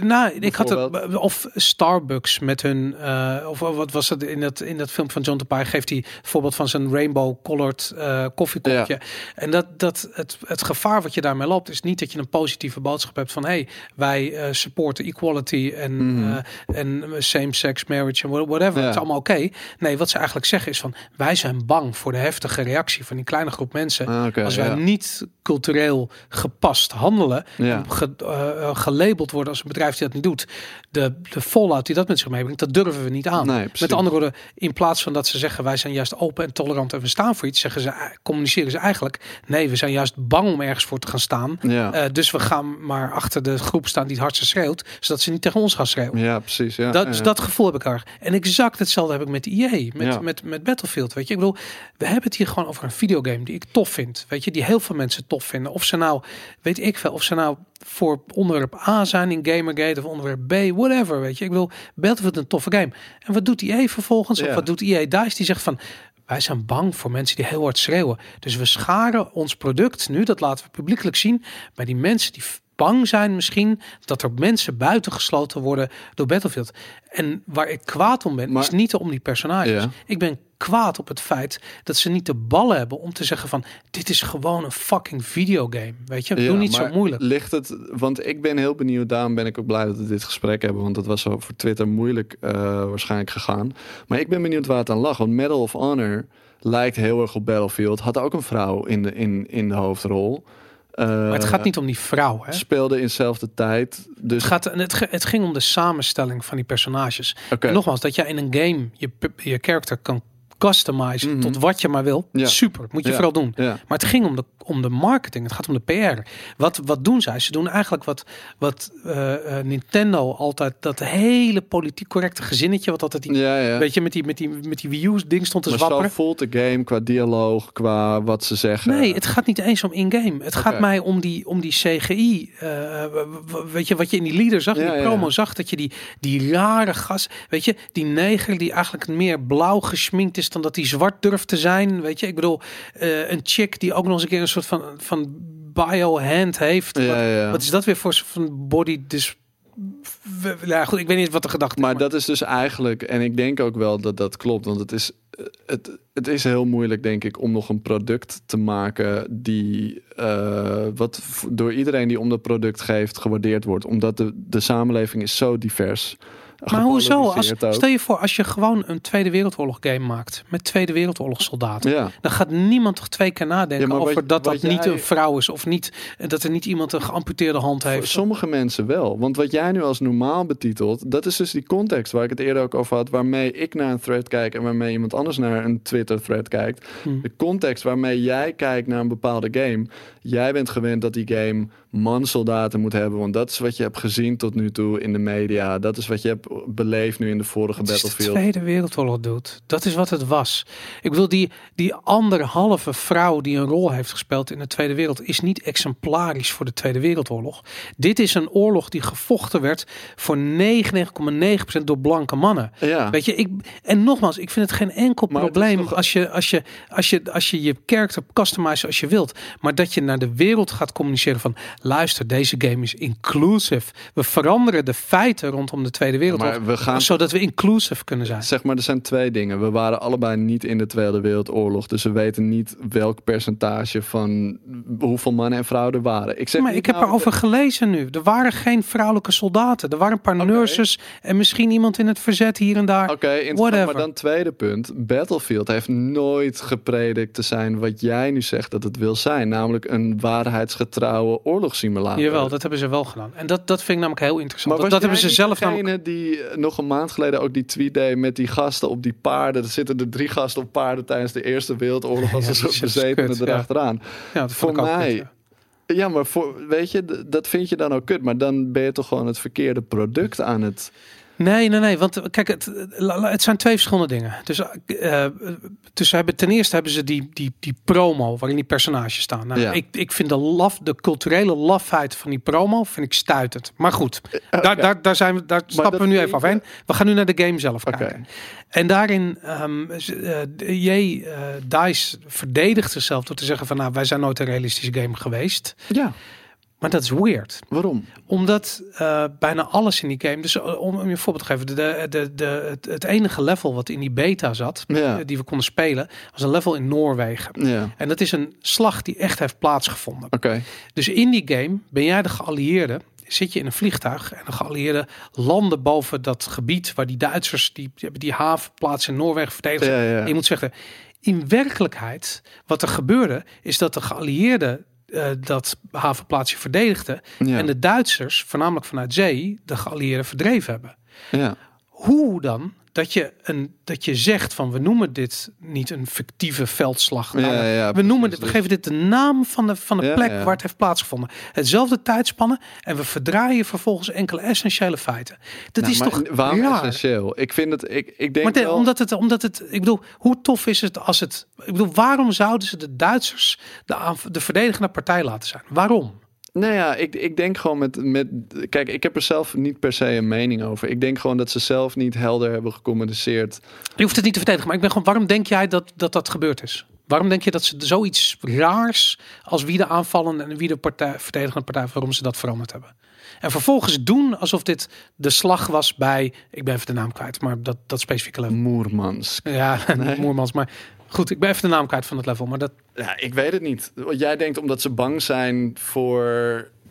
Speaker 1: Nou, ik had het of Starbucks met hun uh, of wat was het in dat in dat film van John Pye geeft hij voorbeeld van zijn rainbow colored uh, koffiekopje. Ja. En dat dat het het gevaar wat je daarmee loopt is niet dat je een positieve boodschap hebt van hey wij uh, supporten equality en mm. en same sex marriage en whatever. Ja. Het is allemaal oké. Okay. Nee, wat ze eigenlijk zeggen is van wij zijn bang voor de heftige reactie van die kleine groep mensen
Speaker 2: ah, okay,
Speaker 1: als wij
Speaker 2: ja.
Speaker 1: niet cultureel gepast handelen, ge, gelabeld worden woorden, als een bedrijf die dat niet doet, de, de fallout die dat met zich meebrengt, dat durven we niet aan.
Speaker 2: Nee,
Speaker 1: met andere woorden, in plaats van dat ze zeggen wij zijn juist open en tolerant en we staan voor iets, zeggen ze, eh, communiceren ze eigenlijk, nee, we zijn juist bang om ergens voor te gaan staan.
Speaker 2: Ja.
Speaker 1: Eh, dus we gaan maar achter de groep staan die het hardste schreeuwt, zodat ze niet tegen ons gaan schreeuwen.
Speaker 2: ja, precies. Ja,
Speaker 1: Dat,
Speaker 2: ja.
Speaker 1: dus dat gevoel heb ik erg. En exact hetzelfde heb ik met EA, met,
Speaker 2: Ja.
Speaker 1: met, met Battlefield. Weet je, ik bedoel, we hebben het hier gewoon over een videogame die ik tof vind. Weet je, die heel veel mensen tof vinden. Of ze nou, weet ik veel, of ze nou voor onderwerp A zijn in Gamergate of onderwerp B, whatever. Weet je, ik bedoel, Battlefield een toffe game. En wat doet EA vervolgens? Of
Speaker 2: Ja.
Speaker 1: wat doet EA Dice? Die zegt van. Wij zijn bang voor mensen die heel hard schreeuwen. Dus we scharen ons product nu, dat laten we publiekelijk zien, bij die mensen die bang zijn misschien dat er mensen buitengesloten worden door Battlefield. En waar ik kwaad om ben,
Speaker 2: Maar-
Speaker 1: is niet om die personages.
Speaker 2: Ja.
Speaker 1: Ik ben kwaad op het feit dat ze niet de ballen hebben om te zeggen van dit is gewoon een fucking videogame. Weet je,
Speaker 2: Ja,
Speaker 1: doe niet zo moeilijk.
Speaker 2: Ligt het, want ik ben heel benieuwd, daarom ben ik ook blij dat we dit gesprek hebben, want dat was zo voor Twitter moeilijk eh, waarschijnlijk gegaan. Maar ik ben benieuwd waar het aan lag, want Medal of Honor lijkt heel erg op Battlefield. Had ook een vrouw in de, in, in de hoofdrol. Eh,
Speaker 1: Maar het gaat niet om die vrouw. Hè?
Speaker 2: Speelde in dezelfde tijd. Dus
Speaker 1: Het, gaat, het, het ging om de samenstelling van die personages. nogmaals, dat jij in een game je, je character kan customizen
Speaker 2: Mhm.
Speaker 1: tot wat je maar wil.
Speaker 2: Ja.
Speaker 1: Super, moet je
Speaker 2: Ja.
Speaker 1: vooral doen.
Speaker 2: Ja.
Speaker 1: Maar het ging om de, om de marketing, het gaat om de PR. Wat, wat doen zij? Ze doen eigenlijk wat, wat eh, eh, Nintendo altijd, dat hele politiek correcte gezinnetje, wat altijd die, weet je, met die, met die, met die Wii U ding stond te
Speaker 2: maar zo
Speaker 1: zwapperen.
Speaker 2: voelt de game qua dialoog, qua wat ze zeggen.
Speaker 1: Nee, het gaat niet eens om in-game. Het gaat mij om die, om die CGI. eh, weet je, wat je in die leader zag, in die promo zag, dat je die, die rare gas, weet je, die neger die eigenlijk meer blauw geschminkt is dan dat hij zwart durft te zijn. Weet je, ik bedoel, eh, een chick die ook nog eens een keer een soort van, van bio-hand heeft.
Speaker 2: Ja,
Speaker 1: wat,
Speaker 2: ja.
Speaker 1: wat is dat weer voor van body dus ja, goed, ik weet niet wat de gedachte
Speaker 2: Maar
Speaker 1: is.
Speaker 2: dat is dus eigenlijk, en ik denk ook wel dat dat klopt, want het is, het, het is heel moeilijk, denk ik, om nog een product te maken die, eh, wat door iedereen die om dat product geeft, gewaardeerd wordt. Omdat de, de samenleving is zo divers.
Speaker 1: Maar hoezo? Als,
Speaker 2: ook.
Speaker 1: stel je voor, als je gewoon een Tweede Wereldoorlog game maakt met Tweede Wereldoorlog soldaten.
Speaker 2: Ja,
Speaker 1: Dan gaat niemand toch twee keer nadenken
Speaker 2: Ja,
Speaker 1: over
Speaker 2: wat-
Speaker 1: dat dat niet een vrouw is of niet dat er niet iemand een geamputeerde hand
Speaker 2: voor
Speaker 1: heeft.
Speaker 2: sommige mensen wel. Want wat jij nu als normaal betitelt, dat is dus die context waar ik het eerder ook over had, waarmee ik naar een thread kijk en waarmee iemand anders naar een Twitter thread kijkt.
Speaker 1: Hm.
Speaker 2: De context waarmee jij kijkt naar een bepaalde game. Jij bent gewend dat die game mansoldaten moet hebben. Want dat is wat je hebt gezien tot nu toe in de media. Dat is wat je hebt beleefd nu in de vorige
Speaker 1: Het is de
Speaker 2: Battlefield.
Speaker 1: Tweede Wereldoorlog doet. Dat is wat het was. Ik bedoel, die, die anderhalve vrouw die een rol heeft gespeeld in de Tweede Wereld is niet exemplarisch voor de Tweede Wereldoorlog. Dit is een oorlog die gevochten werd voor 99,9% door blanke mannen.
Speaker 2: Ja,
Speaker 1: Weet je, ik, en nogmaals, ik vind het geen enkel
Speaker 2: Maar
Speaker 1: probleem als, je, als, je, als, je, als je je character customize als je wilt. Maar dat je naar de wereld gaat communiceren van luister, deze game is inclusive. We veranderen de feiten rondom de Tweede Wereldoorlog.
Speaker 2: maar we gaan
Speaker 1: Zodat we inclusive kunnen zijn.
Speaker 2: Zeg maar, er zijn twee dingen. We waren allebei niet in de Tweede Wereldoorlog. Dus we weten niet welk percentage van hoeveel mannen en vrouwen er waren. Ik zeg
Speaker 1: Maar ik heb
Speaker 2: nou-
Speaker 1: erover gelezen nu. Er waren geen vrouwelijke soldaten. Er waren een paar nurses en misschien iemand in het verzet hier en daar.
Speaker 2: Oké, interessant.
Speaker 1: Whatever.
Speaker 2: maar dan tweede punt. Battlefield heeft nooit gepredikt te zijn wat jij nu zegt dat het wil zijn. Namelijk een waarheidsgetrouwe oorlogssimulator.
Speaker 1: Jawel, dat hebben ze wel gedaan. En dat, dat vind ik namelijk heel interessant.
Speaker 2: Maar
Speaker 1: Dat,
Speaker 2: was
Speaker 1: dat hebben ze zelf namelijk...
Speaker 2: degene die eh, nog een maand geleden ook die tweet deed met die gasten op die paarden. Er zitten er drie gasten op paarden tijdens de Eerste Wereldoorlog als
Speaker 1: Ja, is
Speaker 2: bezetenen
Speaker 1: kut, ja.
Speaker 2: erachteraan.
Speaker 1: Ja, dat
Speaker 2: voor
Speaker 1: vond ik ook
Speaker 2: mij-
Speaker 1: ja.
Speaker 2: Maar voor, weet je, dat vind je dan ook kut. Maar dan ben je toch gewoon het verkeerde product aan het...
Speaker 1: Nee, nee, nee. Want kijk, het, het zijn twee verschillende dingen. Dus, eh, dus ze hebben, ten eerste hebben ze die, die, die promo waarin die personages staan. Nou,
Speaker 2: Ja.
Speaker 1: ik, ik vind de, laf, de culturele lafheid van die promo vind ik stuitend. Maar goed, daar, daar, daar, zijn we, daar stappen we nu even afheen. We gaan nu naar de game zelf
Speaker 2: Oké.
Speaker 1: kijken. En daarin, eh, J. eh, DICE verdedigt zichzelf door te zeggen van nou, wij zijn nooit een realistische game geweest.
Speaker 2: Ja,
Speaker 1: Maar dat is weird.
Speaker 2: waarom?
Speaker 1: Omdat eh, bijna alles in die game, dus eh, om, om je een voorbeeld te geven, de, de, de, het, het enige level wat in die beta zat,
Speaker 2: Ja.
Speaker 1: eh, die we konden spelen, was een level in Noorwegen.
Speaker 2: Ja,
Speaker 1: En dat is een slag die echt heeft plaatsgevonden.
Speaker 2: oké.
Speaker 1: Dus in die game ben jij de geallieerde, zit je in een vliegtuig en de geallieerden landen boven dat gebied waar die Duitsers, die, die hebben die havenplaats in Noorwegen verdedigd.
Speaker 2: Ja, ja.
Speaker 1: En je moet zeggen, in werkelijkheid, wat er gebeurde, is dat de geallieerden eh, dat havenplaatsje verdedigden.
Speaker 2: Ja.
Speaker 1: En de Duitsers, voornamelijk vanuit zee, de geallieerden verdreven hebben.
Speaker 2: ja.
Speaker 1: Hoe dan dat je, een, dat je zegt van we noemen dit niet een fictieve veldslag.
Speaker 2: Ja,
Speaker 1: Nou,
Speaker 2: ja, ja,
Speaker 1: we noemen dit, we geven dit de naam van de, van de
Speaker 2: Ja,
Speaker 1: plek waar het heeft plaatsgevonden. Hetzelfde tijdspannen en we verdraaien vervolgens enkele essentiële feiten. Dat
Speaker 2: Nou,
Speaker 1: is
Speaker 2: maar
Speaker 1: toch
Speaker 2: waarom
Speaker 1: raar?
Speaker 2: essentieel? Ik vind het, ik, ik denk
Speaker 1: Maar de-
Speaker 2: wel...
Speaker 1: omdat het, omdat het, ik bedoel, hoe tof is het als het, ik bedoel, waarom zouden ze de Duitsers de, de verdedigende partij laten zijn? Waarom?
Speaker 2: Nou ja, ik, ik denk gewoon met, met. Kijk, ik heb er zelf niet per se een mening over. Ik denk gewoon dat ze zelf niet helder hebben gecommuniceerd.
Speaker 1: Je hoeft het niet te verdedigen, maar ik ben gewoon, waarom denk jij dat dat, dat gebeurd is? Waarom denk je dat ze zoiets raars als wie de aanvallen en wie de partij, verdedigende partij, waarom ze dat veranderd hebben? En vervolgens doen alsof dit de slag was bij, ik ben even de naam kwijt, maar dat, dat specifieke level.
Speaker 2: Moermans.
Speaker 1: Ja, Moermans, maar goed, ik ben even de naam kwijt van het level, maar dat,
Speaker 2: Ja, ik weet het niet. Jij denkt omdat ze bang zijn voor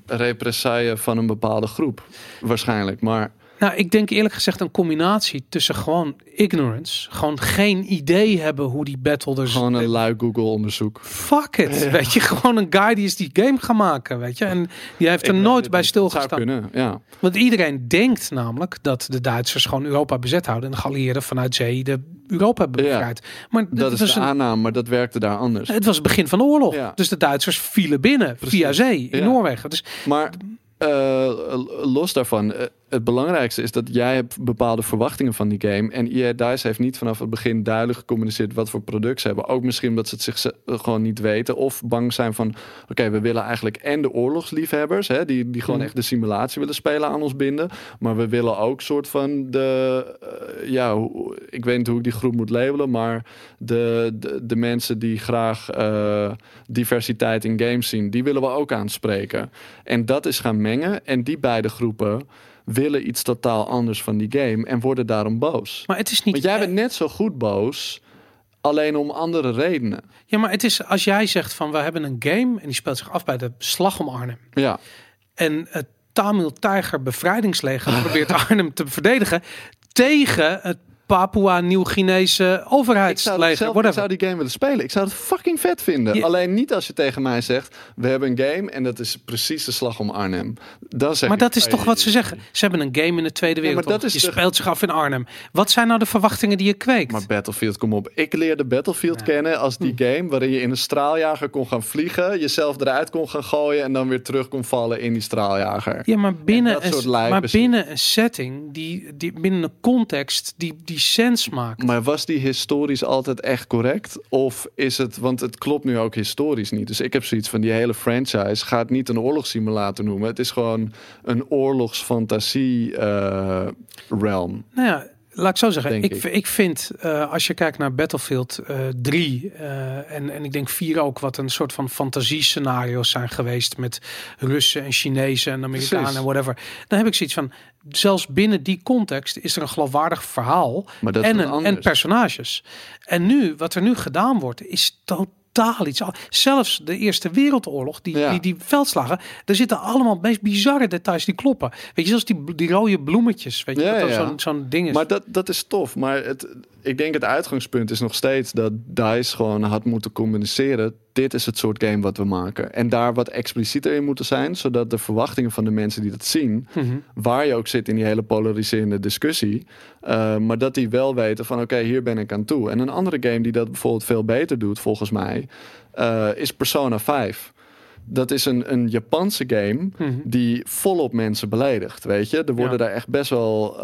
Speaker 2: represaille van een bepaalde groep. Waarschijnlijk. Maar
Speaker 1: Nou, ik denk eerlijk gezegd een combinatie tussen gewoon ignorance, gewoon geen idee hebben hoe die battle er
Speaker 2: gewoon een lui Google onderzoek.
Speaker 1: Fuck it, weet je, gewoon een guy die is die game gaan maken, weet je, en die heeft er
Speaker 2: Ik
Speaker 1: nooit bij stilgestaan.
Speaker 2: kunnen, ja.
Speaker 1: Want iedereen denkt namelijk dat de Duitsers gewoon Europa bezet houden en de geallieerden vanuit zee de Europa hebben
Speaker 2: Ja.
Speaker 1: Maar
Speaker 2: Dat is de
Speaker 1: een,
Speaker 2: aanname, maar dat werkte daar anders.
Speaker 1: het was het begin van de oorlog.
Speaker 2: Ja.
Speaker 1: Dus de Duitsers vielen binnen
Speaker 2: Precies.
Speaker 1: via zee in. Noorwegen. Dus
Speaker 2: Maar eh, los daarvan, eh, het belangrijkste is dat jij hebt bepaalde verwachtingen van die game. En EA Dice heeft niet vanaf het begin duidelijk gecommuniceerd wat voor product ze hebben. Ook misschien omdat ze het zich gewoon niet weten. Of bang zijn van, oké, we willen eigenlijk en de oorlogsliefhebbers, hè, die, die gewoon
Speaker 1: Mhm.
Speaker 2: echt de simulatie willen spelen aan ons binden. Maar we willen ook soort van de, eh, ja, ik weet niet hoe ik die groep moet labelen, maar de, de, de mensen die graag eh, diversiteit in games zien, die willen we ook aanspreken. En dat is gaan mengen. En die beide groepen willen iets totaal anders van die game en worden daarom boos.
Speaker 1: maar het is niet.
Speaker 2: Want jij bent net zo goed boos, alleen om andere redenen.
Speaker 1: Ja, maar het is als jij zegt van we hebben een game en die speelt zich af bij de slag om Arnhem.
Speaker 2: Ja,
Speaker 1: En het Tamil Tiger bevrijdingsleger probeert Arnhem te verdedigen tegen het Papua Nieuw-Guinese
Speaker 2: ik zou,
Speaker 1: overheidsleger.
Speaker 2: zelf, ik
Speaker 1: whatever.
Speaker 2: zou die game willen spelen. Ik zou het fucking vet vinden.
Speaker 1: Ja.
Speaker 2: Alleen niet als je tegen mij zegt: we hebben een game en dat is precies de slag om Arnhem. Dan zeg
Speaker 1: Maar
Speaker 2: ik,
Speaker 1: dat is
Speaker 2: hey,
Speaker 1: toch wat ze zeggen. Ze hebben een game in de Tweede
Speaker 2: Ja,
Speaker 1: Wereldoorlog.
Speaker 2: is
Speaker 1: je
Speaker 2: de-
Speaker 1: speelt zich af in Arnhem. Wat zijn nou de verwachtingen die je kweekt?
Speaker 2: Maar Battlefield, kom op. Ik leerde Battlefield
Speaker 1: Ja.
Speaker 2: kennen als die game waarin je in een straaljager kon gaan vliegen, jezelf eruit kon gaan gooien en dan weer terug kon vallen in die straaljager.
Speaker 1: ja, maar binnen, een, maar binnen een setting, die, die, binnen een context die, die sens maakt.
Speaker 2: Maar was die historisch altijd echt correct? Of is het, want het klopt nu ook historisch niet. Dus ik heb zoiets van die hele franchise gaat niet een oorlogssimulator noemen. Het is gewoon een oorlogsfantasie eh, realm.
Speaker 1: Nou ja, laat ik zo zeggen. Ik,
Speaker 2: ik.
Speaker 1: ik vind, eh, als je kijkt naar Battlefield eh 3 eh, en, en ik denk 4 ook, wat een soort van fantasiescenario's zijn geweest met Russen en Chinezen en Amerikanen
Speaker 2: Precies.
Speaker 1: en whatever. Dan heb ik zoiets van, zelfs binnen die context is er een geloofwaardig verhaal en, een, en personages. En nu, wat er nu gedaan wordt, is totaal iets. Zelfs de Eerste Wereldoorlog, die,
Speaker 2: Ja.
Speaker 1: die, die veldslagen, er zitten allemaal meest bizarre details die kloppen. Weet je, zoals die, die rode bloemetjes, weet je,
Speaker 2: Ja, ja.
Speaker 1: zo'n zo'n ding is.
Speaker 2: Maar dat, dat is tof. Maar het, ik denk het uitgangspunt is nog steeds dat DICE gewoon had moeten communiceren. Dit is het soort game wat we maken. En daar wat explicieter in moeten zijn. Zodat de verwachtingen van de mensen die dat zien.
Speaker 1: Mhm.
Speaker 2: Waar je ook zit in die hele polariserende discussie. eh, maar dat die wel weten van oké, hier ben ik aan toe. En een andere game die dat bijvoorbeeld veel beter doet volgens mij. eh, is Persona 5. Dat is een, een Japanse game
Speaker 1: Mhm.
Speaker 2: die volop mensen beledigt, weet je. Er worden
Speaker 1: Ja.
Speaker 2: daar echt best wel eh,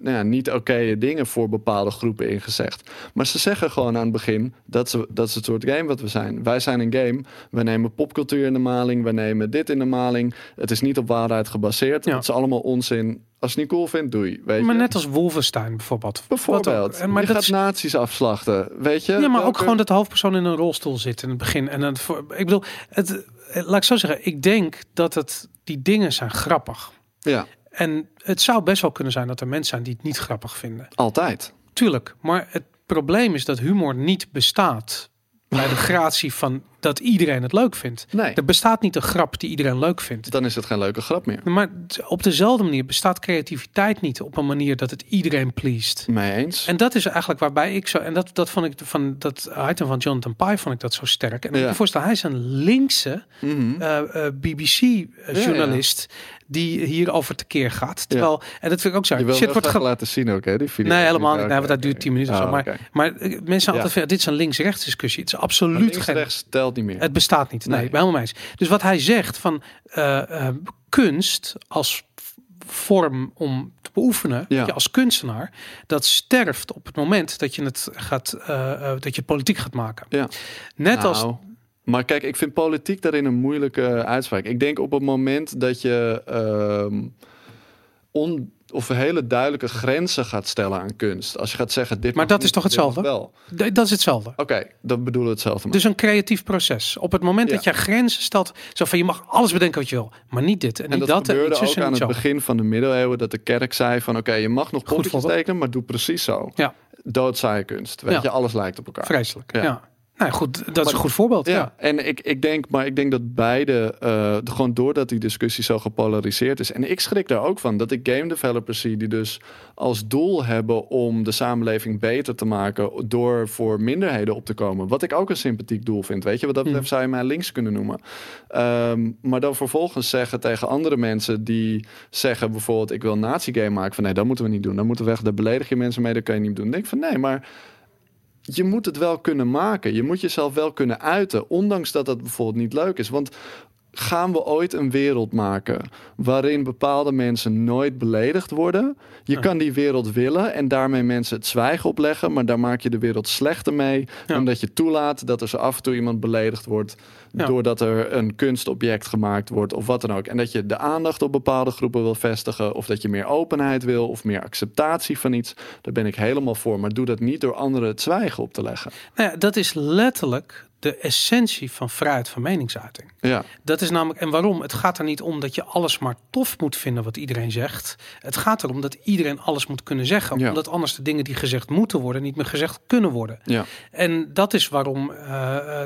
Speaker 2: nou ja, niet oké dingen voor bepaalde groepen ingezegd. Maar ze zeggen gewoon aan het begin, dat, ze, dat is het soort game wat we zijn. Wij zijn een game, we nemen popcultuur in de maling, we nemen dit in de maling. Het is niet op waarheid gebaseerd,
Speaker 1: Ja.
Speaker 2: het is allemaal onzin. Als je het niet cool vindt, doei, weet
Speaker 1: Maar
Speaker 2: je.
Speaker 1: net als Wolfenstein bijvoorbeeld.
Speaker 2: Bijvoorbeeld.
Speaker 1: En, maar
Speaker 2: je
Speaker 1: dat
Speaker 2: gaat
Speaker 1: is,
Speaker 2: nazi's afslachten, weet je.
Speaker 1: ja, maar ook gewoon dat de hoofdpersoon in een rolstoel zit in het begin. En voor- ik bedoel, het, eh, laat ik zo zeggen, ik denk dat het, die dingen zijn grappig.
Speaker 2: Ja,
Speaker 1: En het zou best wel kunnen zijn dat er mensen zijn die het niet grappig vinden.
Speaker 2: altijd.
Speaker 1: Tuurlijk, maar het probleem is dat humor niet bestaat bij de gratie van dat iedereen het leuk vindt.
Speaker 2: Nee,
Speaker 1: Er bestaat niet een grap die iedereen leuk vindt.
Speaker 2: dan is het geen leuke grap meer.
Speaker 1: Maar op dezelfde manier bestaat creativiteit niet op een manier dat het iedereen pleest.
Speaker 2: Mee eens.
Speaker 1: En dat is eigenlijk waarbij ik zo. En dat, dat vond ik van dat item van Jonathan Pye vond ik dat zo sterk. En ik
Speaker 2: Ja.
Speaker 1: voorstellen, hij is een linkse
Speaker 2: Mhm.
Speaker 1: eh, BBC-journalist die hierover tekeer gaat. Terwijl, en dat vind ik ook zo.
Speaker 2: Je wil
Speaker 1: Shit
Speaker 2: wel
Speaker 1: wordt ge-
Speaker 2: laten zien ook, hè? Die video.
Speaker 1: Nee, helemaal niet. Nee, want dat duurt 10 minuten of zo.
Speaker 2: Oh,
Speaker 1: Maar, maar eh, mensen altijd van, dit is een links-rechts discussie. Het is absoluut
Speaker 2: links
Speaker 1: geen...
Speaker 2: niet meer.
Speaker 1: Het bestaat niet. Nee, helemaal eens. Dus wat hij zegt van eh, eh, kunst als vorm om te beoefenen,
Speaker 2: Ja.
Speaker 1: je als kunstenaar, dat sterft op het moment dat je het gaat, eh, dat je politiek gaat maken.
Speaker 2: Ja.
Speaker 1: Net als
Speaker 2: Nou, Maar kijk, ik vind politiek daarin een moeilijke uitspraak. Ik denk op het moment dat je ehm, on, of hele duidelijke grenzen gaat stellen aan kunst. Als je gaat zeggen, dit
Speaker 1: Maar dat
Speaker 2: niet,
Speaker 1: is toch hetzelfde?
Speaker 2: Wel.
Speaker 1: dat is hetzelfde.
Speaker 2: Oké, dat bedoelen we hetzelfde. maar.
Speaker 1: Dus een creatief proces. Op het moment dat je grenzen stelt, zo van je mag alles bedenken wat je wil, maar niet dit en,
Speaker 2: en
Speaker 1: niet
Speaker 2: dat,
Speaker 1: dat, en
Speaker 2: gebeurde ook
Speaker 1: en
Speaker 2: aan het
Speaker 1: zo.
Speaker 2: begin van de middeleeuwen dat de kerk zei van oké, je mag nog
Speaker 1: voorbeeld.
Speaker 2: tekenen, maar doe precies zo.
Speaker 1: Ja.
Speaker 2: Doodzaaie kunst. Weet
Speaker 1: Ja.
Speaker 2: je, alles lijkt op elkaar.
Speaker 1: Vreselijk. Ja.
Speaker 2: Ja.
Speaker 1: Nou goed, dat is een goed voorbeeld. Ja.
Speaker 2: Ja, en ik, ik denk, maar ik denk dat beide, eh, gewoon doordat die discussie zo gepolariseerd is. En ik schrik daar ook van dat ik game developers zie die dus als doel hebben om de samenleving beter te maken door voor minderheden op te komen. Wat ik ook een sympathiek doel vind. Weet je, wat dat betreft zou je mij links kunnen noemen. Ehm, maar dan vervolgens zeggen tegen andere mensen die zeggen bijvoorbeeld ik wil een nazi-game maken. Van nee, dat moeten we niet doen. Dan moeten we weg. Daar beledig je mensen mee. Dat kan je niet doen. Dan denk ik van nee, maar je moet het wel kunnen maken. Je moet jezelf wel kunnen uiten, ondanks dat dat bijvoorbeeld niet leuk is. Want gaan we ooit een wereld maken waarin bepaalde mensen nooit beledigd worden? Je
Speaker 1: Ja.
Speaker 2: kan die wereld willen en daarmee mensen het zwijgen opleggen, maar daar maak je de wereld slechter mee,
Speaker 1: Ja.
Speaker 2: omdat je toelaat dat er zo af en toe iemand beledigd wordt,
Speaker 1: Ja.
Speaker 2: doordat er een kunstobject gemaakt wordt of wat dan ook. En dat je de aandacht op bepaalde groepen wil vestigen, of dat je meer openheid wil of meer acceptatie van iets. Daar ben ik helemaal voor, maar doe dat niet door anderen het zwijgen op te leggen.
Speaker 1: Nou ja, dat is letterlijk de essentie van vrijheid van meningsuiting.
Speaker 2: Ja,
Speaker 1: Dat is namelijk, en waarom? Het gaat er niet om dat je alles maar tof moet vinden wat iedereen zegt. Het gaat erom dat iedereen alles moet kunnen zeggen.
Speaker 2: Ja.
Speaker 1: Omdat anders de dingen die gezegd moeten worden, niet meer gezegd kunnen worden.
Speaker 2: ja.
Speaker 1: En dat is waarom eh,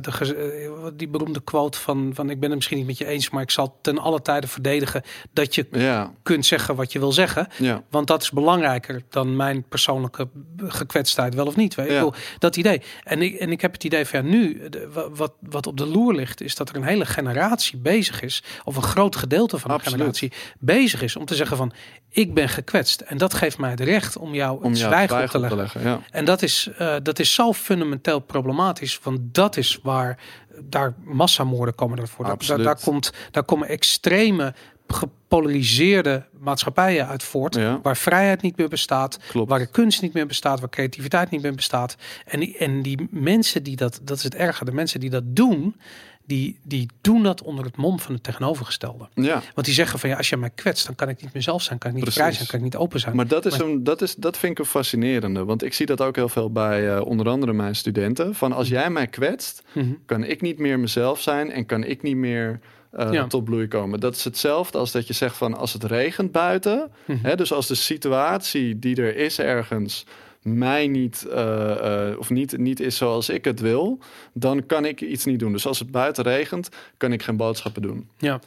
Speaker 1: de, eh, die beroemde quote van, van ik ben het misschien niet met je eens, maar ik zal ten alle tijde verdedigen dat je
Speaker 2: Ja,
Speaker 1: kunt zeggen wat je wil zeggen.
Speaker 2: ja.
Speaker 1: Want dat is belangrijker dan mijn persoonlijke gekwetstheid, wel of niet. Weet. Ik bedoel, dat idee. En ik, en ik heb het idee van ja, nu, de- wat, wat op de loer ligt, is dat er een hele generatie bezig is, of een groot gedeelte van
Speaker 2: Absoluut.
Speaker 1: een generatie bezig is om te zeggen van ik ben gekwetst. En dat geeft mij het recht om jou
Speaker 2: Om
Speaker 1: het
Speaker 2: jou
Speaker 1: zwijgen op te leggen.
Speaker 2: Ja.
Speaker 1: En dat is, eh, dat is zo fundamenteel problematisch, want dat is waar daar massamoorden komen ervoor. Daar, daar, komt, daar komen extreme gepolariseerde maatschappijen uit voort,
Speaker 2: Ja.
Speaker 1: waar vrijheid niet meer bestaat,
Speaker 2: Klopt.
Speaker 1: waar de kunst niet meer bestaat, waar creativiteit niet meer bestaat. En die, en die mensen die dat, dat is het erge, de mensen die dat doen, die, die doen dat onder het mom van het tegenovergestelde.
Speaker 2: ja.
Speaker 1: Want die zeggen van ja, als je mij kwetst, dan kan ik niet mezelf zijn, kan ik niet
Speaker 2: Precies.
Speaker 1: vrij zijn, kan ik niet open zijn.
Speaker 2: Maar dat, is
Speaker 1: Maar-
Speaker 2: een, dat, is, dat vind ik een fascinerende. Want ik zie dat ook heel veel bij eh, onder andere mijn studenten. Van als jij mij kwetst,
Speaker 1: Mhm.
Speaker 2: kan ik niet meer mezelf zijn en kan ik niet meer eh,
Speaker 1: Ja.
Speaker 2: tot bloei komen. Dat is hetzelfde als dat je zegt van als het regent buiten.
Speaker 1: Mhm.
Speaker 2: Hè, dus als de situatie die er is ergens mij niet, eh, eh, of niet, niet is zoals ik het wil, dan kan ik iets niet doen. Dus als het buiten regent, kan ik geen boodschappen doen.
Speaker 1: Ja.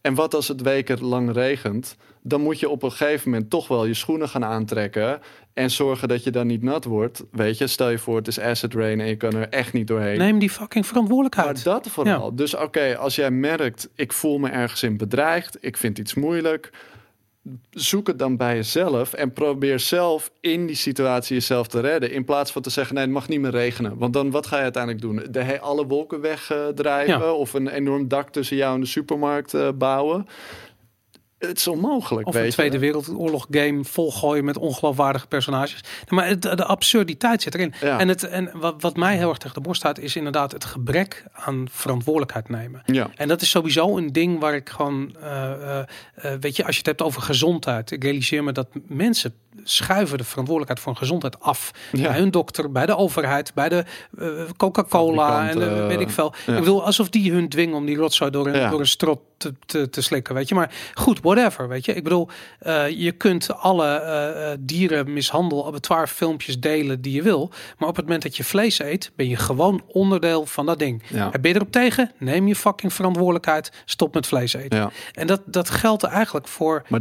Speaker 2: En wat als het weken lang regent? Dan moet je op een gegeven moment toch wel je schoenen gaan aantrekken. En zorgen dat je dan niet nat wordt. Weet je, stel je voor het is acid rain en je kan er echt niet doorheen.
Speaker 1: Neem die fucking verantwoordelijkheid.
Speaker 2: Maar dat vooral. Dus oké, als jij merkt, ik voel me ergens in bedreigd, ik vind iets moeilijk, zoek het dan bij jezelf en probeer zelf in die situatie jezelf te redden. In plaats van te zeggen, nee, het mag niet meer regenen. Want dan, wat ga je uiteindelijk doen? De, alle wolken wegdrijven
Speaker 1: Ja.
Speaker 2: of een enorm dak tussen jou en de supermarkt eh, bouwen? Het is onmogelijk,
Speaker 1: Of
Speaker 2: weet
Speaker 1: een. Tweede Wereldoorlog game volgooien met ongeloofwaardige personages. Maar het, de absurditeit zit erin.
Speaker 2: Ja.
Speaker 1: En, het, en wat, wat mij heel erg tegen de borst staat, is inderdaad het gebrek aan verantwoordelijkheid nemen.
Speaker 2: Ja,
Speaker 1: En dat is sowieso een ding waar ik gewoon, eh, eh, eh, weet je, als je het hebt over gezondheid, ik realiseer me dat mensen schuiven de verantwoordelijkheid voor gezondheid af.
Speaker 2: Ja.
Speaker 1: Bij hun dokter, bij de overheid, bij de eh, Coca-Cola en
Speaker 2: Fabrikanten,
Speaker 1: weet ik veel.
Speaker 2: ja.
Speaker 1: Ik bedoel, alsof die hun dwingen om die rotzooi door een,
Speaker 2: Ja.
Speaker 1: door een strot te, te, te slikken, weet je. Maar goed, whatever, weet je. Ik bedoel, eh, je kunt alle eh, dierenmishandel, abattoir filmpjes delen die je wil. Maar op het moment dat je vlees eet, ben je gewoon onderdeel van dat ding. Ben je erop tegen? Neem je fucking verantwoordelijkheid. Stop met vlees eten. En dat, dat geldt eigenlijk voor
Speaker 2: Maar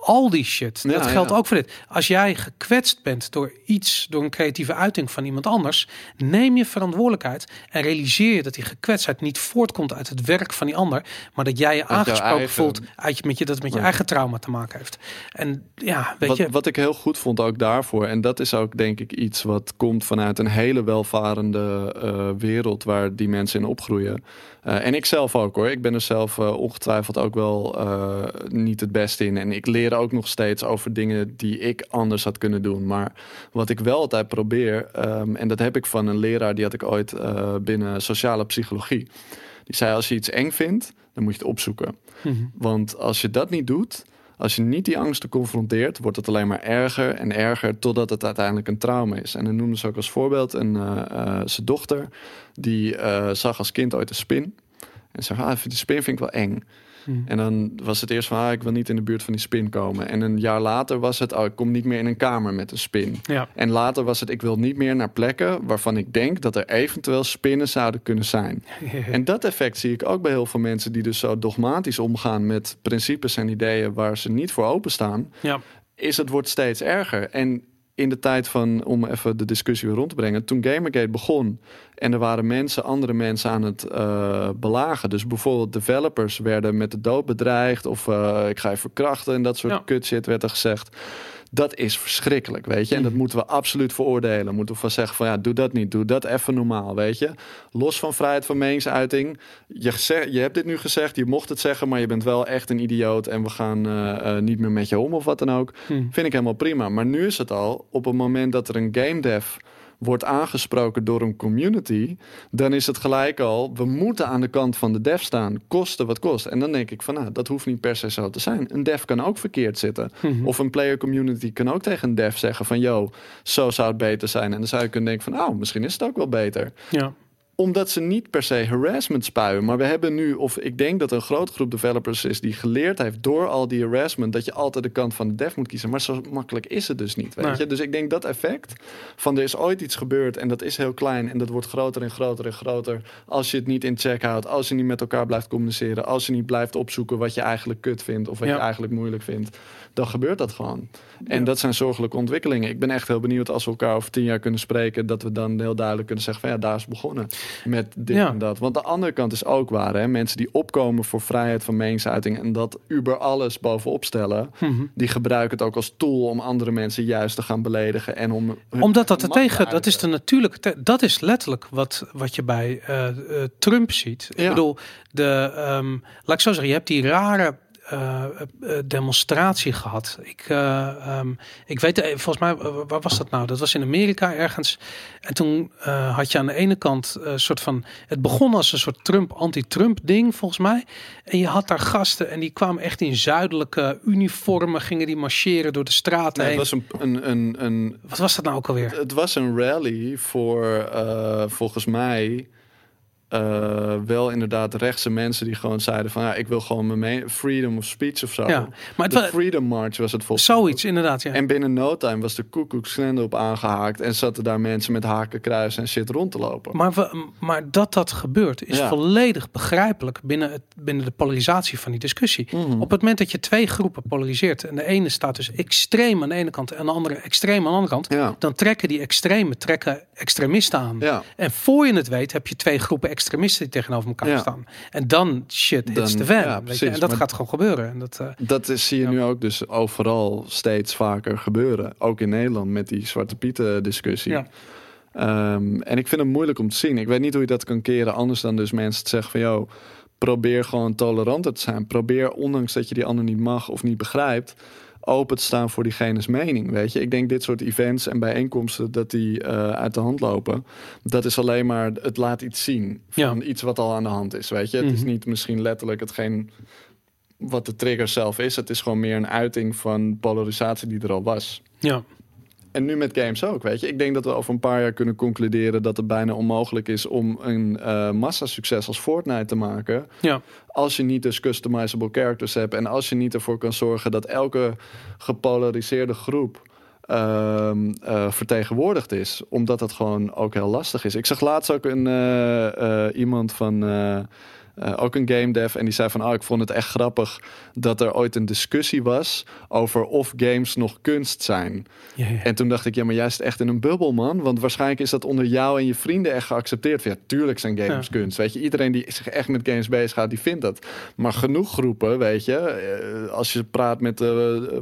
Speaker 1: al die shit.
Speaker 2: Ja,
Speaker 1: dat geldt
Speaker 2: ja.
Speaker 1: ook voor dit. Als jij gekwetst bent door iets, door een creatieve uiting van iemand anders, neem je verantwoordelijkheid en realiseer je dat die gekwetstheid niet voortkomt uit het werk van die ander, maar dat jij je aangesproken
Speaker 2: eigen-
Speaker 1: voelt uit je, met je dat het met je
Speaker 2: Ja.
Speaker 1: eigen trauma te maken heeft. En ja, weet
Speaker 2: wat,
Speaker 1: je,
Speaker 2: wat ik heel goed vond ook daarvoor, en dat is ook denk ik iets wat komt vanuit een hele welvarende eh, wereld waar die mensen in opgroeien. Eh, en ik zelf ook hoor. Ik ben er zelf eh, ongetwijfeld ook wel niet het beste in. En ik leer ook nog steeds over dingen die ik anders had kunnen doen. Maar wat ik wel altijd probeer, ehm, en dat heb ik van een leraar die had ik ooit eh, binnen sociale psychologie. Die zei: Als je iets eng vindt, dan moet je het opzoeken.
Speaker 1: Mhm.
Speaker 2: Want als je dat niet doet, als je niet die angsten confronteert, wordt het alleen maar erger en erger totdat het uiteindelijk een trauma is. En dan noemde ze ook als voorbeeld een, eh, eh, zijn dochter, die zag als kind ooit een spin. En zei, ah, die spin vind ik wel eng.
Speaker 1: Mhm.
Speaker 2: En dan was het eerst van, ah, ik wil niet in de buurt van die spin komen. En een jaar later was het, oh, ik kom niet meer in een kamer met een spin.
Speaker 1: ja.
Speaker 2: En later was het, ik wil niet meer naar plekken waarvan ik denk dat er eventueel spinnen zouden kunnen zijn. En dat effect zie ik ook bij heel veel mensen die dus zo dogmatisch omgaan met principes en ideeën waar ze niet voor openstaan.
Speaker 1: ja.
Speaker 2: Is het wordt steeds erger. En in de tijd van, om even de discussie weer rond te brengen, toen Gamergate begon en er waren mensen, andere mensen aan het eh, belagen. Dus bijvoorbeeld developers werden met de dood bedreigd of eh, ik ga je verkrachten en dat soort
Speaker 1: Ja.
Speaker 2: kut shit werd er gezegd. Dat is verschrikkelijk, weet je. En dat
Speaker 1: Mhm.
Speaker 2: moeten we absoluut veroordelen. Moeten we van zeggen van ja, doe dat niet. Doe dat even normaal, weet je. Los van vrijheid van meningsuiting. Je, gezegd, je hebt dit nu gezegd, je mocht het zeggen, maar je bent wel echt een idioot en we gaan eh, eh, niet meer met je om of wat dan ook.
Speaker 1: Mhm.
Speaker 2: Vind ik helemaal prima. Maar nu is het al op het moment dat er een game dev wordt aangesproken door een community, dan is het gelijk al, we moeten aan de kant van de dev staan, koste wat kost. En dan denk ik van, nou, dat hoeft niet per se zo te zijn. Een dev kan ook verkeerd zitten.
Speaker 1: Mhm.
Speaker 2: Of een player community kan ook tegen een dev zeggen van, yo, zo zou het beter zijn. En dan zou je kunnen denken van, nou, misschien is het ook wel beter
Speaker 1: ja.
Speaker 2: Omdat ze niet per se harassment spuien. Maar we hebben nu, of ik denk dat een grote groep developers is die geleerd heeft door al die harassment dat je altijd de kant van de dev moet kiezen. Maar zo makkelijk is het dus niet. Weet
Speaker 1: Nee.
Speaker 2: je? Dus ik denk dat effect van er is ooit iets gebeurd en dat is heel klein en dat wordt groter en groter en groter. Als je het niet in check houdt, als je niet met elkaar blijft communiceren, als je niet blijft opzoeken wat je eigenlijk kut vindt of wat
Speaker 1: Ja.
Speaker 2: je eigenlijk moeilijk vindt, dan gebeurt dat gewoon. En
Speaker 1: Ja.
Speaker 2: dat zijn zorgelijke ontwikkelingen. Ik ben echt heel benieuwd als we elkaar over tien jaar kunnen spreken, dat we dan heel duidelijk kunnen zeggen van ja, daar is begonnen met dit
Speaker 1: Ja.
Speaker 2: en dat. Want de andere kant is ook waar. Hè? Mensen die opkomen voor vrijheid van meningsuiting en dat uber alles bovenop stellen,
Speaker 1: Mhm.
Speaker 2: die gebruiken het ook als tool om andere mensen juist te gaan beledigen en om
Speaker 1: Omdat dat er tegen, dat is de natuurlijke, dat is letterlijk wat, wat je bij eh, eh, Trump ziet. Ik bedoel, de, ehm, laat ik zo zeggen, je hebt die rare eh, eh, demonstratie gehad. Ik, eh, ehm, ik weet, volgens mij, waar was dat nou? Dat was in Amerika ergens. En toen had je aan de ene kant een soort van, het begon als een soort Trump, anti-Trump ding, volgens mij. En je had daar gasten en die kwamen echt in zuidelijke uniformen, gingen die marcheren door de straten
Speaker 2: Nee, het was een, een, een, een
Speaker 1: Wat was dat nou ook alweer?
Speaker 2: Het was een rally voor volgens mij eh, wel inderdaad rechtse mensen die gewoon zeiden van ja, ik wil gewoon mijn freedom of speech of zo.
Speaker 1: Ja, maar het
Speaker 2: de
Speaker 1: was
Speaker 2: Freedom March was het volgens
Speaker 1: zoiets inderdaad. Ja.
Speaker 2: En binnen no time was de Klan op aangehaakt en zaten daar mensen met haken, kruisen en shit rond te lopen.
Speaker 1: Maar, we, maar dat dat gebeurt is
Speaker 2: Ja.
Speaker 1: volledig begrijpelijk binnen, het, binnen de polarisatie van die discussie.
Speaker 2: Mhm.
Speaker 1: Op het moment dat je twee groepen polariseert en de ene staat dus extreem aan de ene kant en de andere extreem aan de andere kant,
Speaker 2: Ja,
Speaker 1: dan trekken die extreme trekken extremisten aan. En voor je het weet heb je twee groepen extremisten die tegenover elkaar
Speaker 2: Ja.
Speaker 1: staan. En dan shit hits
Speaker 2: Dan-
Speaker 1: the fan.
Speaker 2: ja,
Speaker 1: weet je?
Speaker 2: precies.
Speaker 1: En dat gaat gewoon gebeuren. En dat, eh,
Speaker 2: Dat is, zie je
Speaker 1: Ja.
Speaker 2: nu ook dus overal steeds vaker gebeuren. Ook in Nederland met die Zwarte Pieten discussie.
Speaker 1: Ja.
Speaker 2: Ehm, en ik vind het moeilijk om te zien. Ik weet niet hoe je dat kan keren anders dan dus mensen te zeggen van... Yo, probeer gewoon toleranter te zijn. Probeer, ondanks dat je die ander niet mag of niet begrijpt... open te staan voor diegene's mening, weet je. Ik denk dit soort events en bijeenkomsten... dat die eh, uit de hand lopen. Dat is alleen maar... Het laat iets zien van iets wat al aan de hand is, weet je. Het is
Speaker 1: Mhm.
Speaker 2: niet misschien letterlijk hetgeen wat de trigger zelf is. Het is gewoon meer een uiting van polarisatie die er al was.
Speaker 1: Ja.
Speaker 2: En nu met games ook, weet je. Ik denk dat we over een paar jaar kunnen concluderen dat het bijna onmogelijk is om een uh, massasucces als Fortnite te maken.
Speaker 1: Ja.
Speaker 2: Als je niet dus customizable characters hebt en als je niet ervoor kan zorgen dat elke gepolariseerde groep uh, uh, vertegenwoordigd is. Omdat het gewoon ook heel lastig is. Ik zag laatst ook een, uh, iemand van uh, ook een game dev. En die zei van, oh, ik vond het echt grappig dat er ooit een discussie was over of games nog kunst zijn.
Speaker 1: Ja, ja.
Speaker 2: En toen dacht ik, ja, maar juist echt in een bubbel, man. Want waarschijnlijk is dat onder jou en je vrienden echt geaccepteerd. Ja, tuurlijk zijn games
Speaker 1: Ja.
Speaker 2: kunst. Weet je, iedereen die zich echt met games bezig gaat, die vindt dat. Maar genoeg groepen, weet je, eh, als je praat met eh,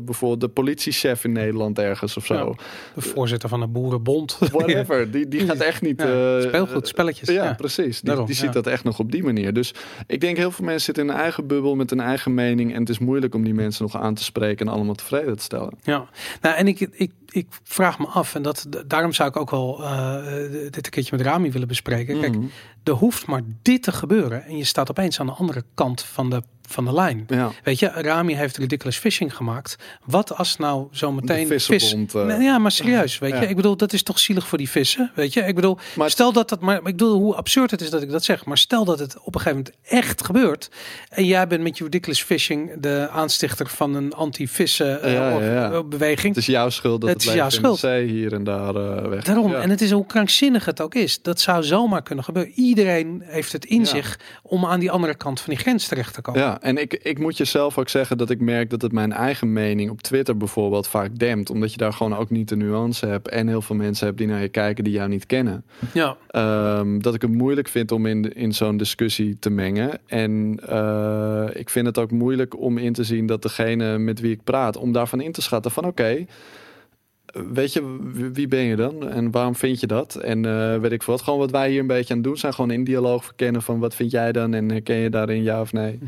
Speaker 2: bijvoorbeeld de politiechef in Nederland ergens of zo.
Speaker 1: De voorzitter van de Boerenbond.
Speaker 2: Whatever, die, die gaat echt niet... Eh,
Speaker 1: speelgoed, spelletjes.
Speaker 2: ja, precies. Die,
Speaker 1: Daarom,
Speaker 2: die ziet dat echt nog op die manier. Dus ik denk heel veel mensen zitten in een eigen bubbel met een eigen mening. En het is moeilijk om die mensen nog aan te spreken en allemaal tevreden te stellen.
Speaker 1: Ja, nou en ik, ik, ik vraag me af, en dat, daarom zou ik ook wel eh, dit een keertje met Rami willen bespreken. Kijk,
Speaker 2: Mhm.
Speaker 1: Er hoeft maar dit te gebeuren en je staat opeens aan de andere kant van de, van de lijn.
Speaker 2: Ja,
Speaker 1: Weet je, Rami heeft Ridiculous Fishing gemaakt. Wat als nou zo meteen
Speaker 2: de
Speaker 1: vis...
Speaker 2: eh,
Speaker 1: ja, maar serieus, weet
Speaker 2: Ja.
Speaker 1: je. Ik bedoel, dat is toch zielig voor die vissen, weet je. Ik bedoel,
Speaker 2: Maar
Speaker 1: stel dat dat... Maar ik bedoel, hoe absurd het is dat ik dat zeg. Maar stel dat het op een gegeven moment echt gebeurt. En jij bent met je Ridiculous Fishing de aanstichter van een anti-vissen eh, eh, beweging.
Speaker 2: het is jouw schuld dat
Speaker 1: Het
Speaker 2: het,
Speaker 1: is jouw schuld.
Speaker 2: hier en daar weg.
Speaker 1: Daarom, en het is hoe krankzinnig het ook is. Dat zou zomaar kunnen gebeuren. Iedereen heeft het in
Speaker 2: Ja.
Speaker 1: zich om aan die andere kant van die grens terecht te komen.
Speaker 2: Ja, en ik, ik moet jezelf ook zeggen dat ik merk dat het mijn eigen mening op Twitter bijvoorbeeld vaak dempt. Omdat je daar gewoon ook niet de nuance hebt. En heel veel mensen hebt die naar je kijken die jou niet kennen.
Speaker 1: Ja,
Speaker 2: Ehm, dat ik het moeilijk vind om in, in zo'n discussie te mengen. En eh, ik vind het ook moeilijk om in te zien dat degene met wie ik praat, om daarvan in te schatten van oké. Weet je, wie- ben je dan? En waarom vind je dat? En eh, weet ik wat. Gewoon wat wij hier een beetje aan doen zijn. Gewoon in dialoog verkennen van wat vind jij dan? En herken je daarin ja of nee?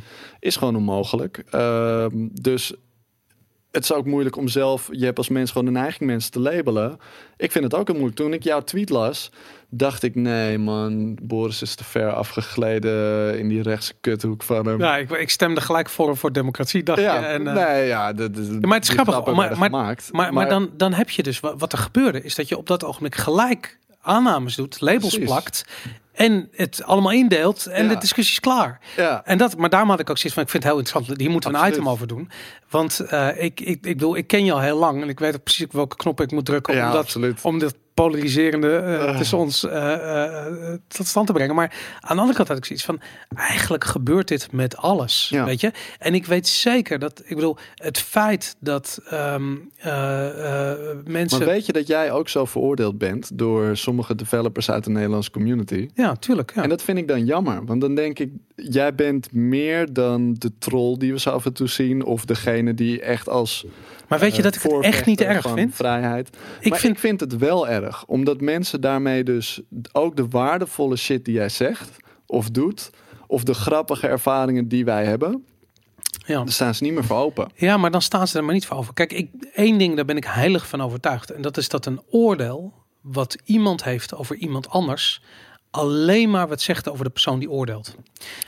Speaker 2: Is gewoon onmogelijk. Ehm, dus het is ook moeilijk om zelf, je hebt als mens gewoon een neiging mensen te labelen. Ik vind het ook heel moeilijk. Toen ik jouw tweet las, dacht ik, nee man, Boris is te ver afgegleden in die rechtse kuthoek van hem.
Speaker 1: ja ik, ik stemde gelijk voor voor democratie, dacht
Speaker 2: Ja,
Speaker 1: je. En, eh,
Speaker 2: nee, ja, de, de,
Speaker 1: maar het is grappig, maar- maar-
Speaker 2: gemaakt.
Speaker 1: Maar, maar dan, dan heb je dus, wat, wat er gebeurde, is dat je op dat ogenblik gelijk aannames doet, labels
Speaker 2: Precies.
Speaker 1: plakt en het allemaal indeelt en
Speaker 2: Ja.
Speaker 1: de discussie is klaar.
Speaker 2: ja,
Speaker 1: En dat, maar daarom had ik ook zoiets van, ik vind het heel interessant, hier moeten we een item over doen. Want eh, ik, ik, ik bedoel, ik ken je al heel lang en ik weet precies welke knop ik moet drukken
Speaker 2: ja
Speaker 1: om dat
Speaker 2: absoluut.
Speaker 1: om dat polariserende tussen ons eh, eh, tot stand te brengen. Maar aan de andere kant had ik zoiets van, eigenlijk gebeurt dit met alles,
Speaker 2: Ja.
Speaker 1: weet je? En ik weet zeker dat, ik bedoel, het feit dat ehm, eh, eh, mensen...
Speaker 2: Maar weet je dat jij ook zo veroordeeld bent door sommige developers uit de Nederlandse community?
Speaker 1: ja, tuurlijk. Ja.
Speaker 2: En dat vind ik dan jammer. Want dan denk ik, jij bent meer dan de troll die we zo af en toe zien. Of degene die echt als
Speaker 1: maar weet je
Speaker 2: eh,
Speaker 1: dat ik het echt niet erg vind?
Speaker 2: Vrijheid.
Speaker 1: Ik
Speaker 2: maar
Speaker 1: vind,
Speaker 2: ik vind het wel erg. Omdat mensen daarmee dus ook de waardevolle shit die jij zegt of doet. Of de grappige ervaringen die wij hebben.
Speaker 1: ja.
Speaker 2: Daar staan ze niet meer voor open.
Speaker 1: Ja, maar dan staan ze er maar niet voor over. Kijk, ik, één ding, daar ben ik heilig van overtuigd. En dat is dat een oordeel wat iemand heeft over iemand anders... alleen maar wat zegt over de persoon die oordeelt.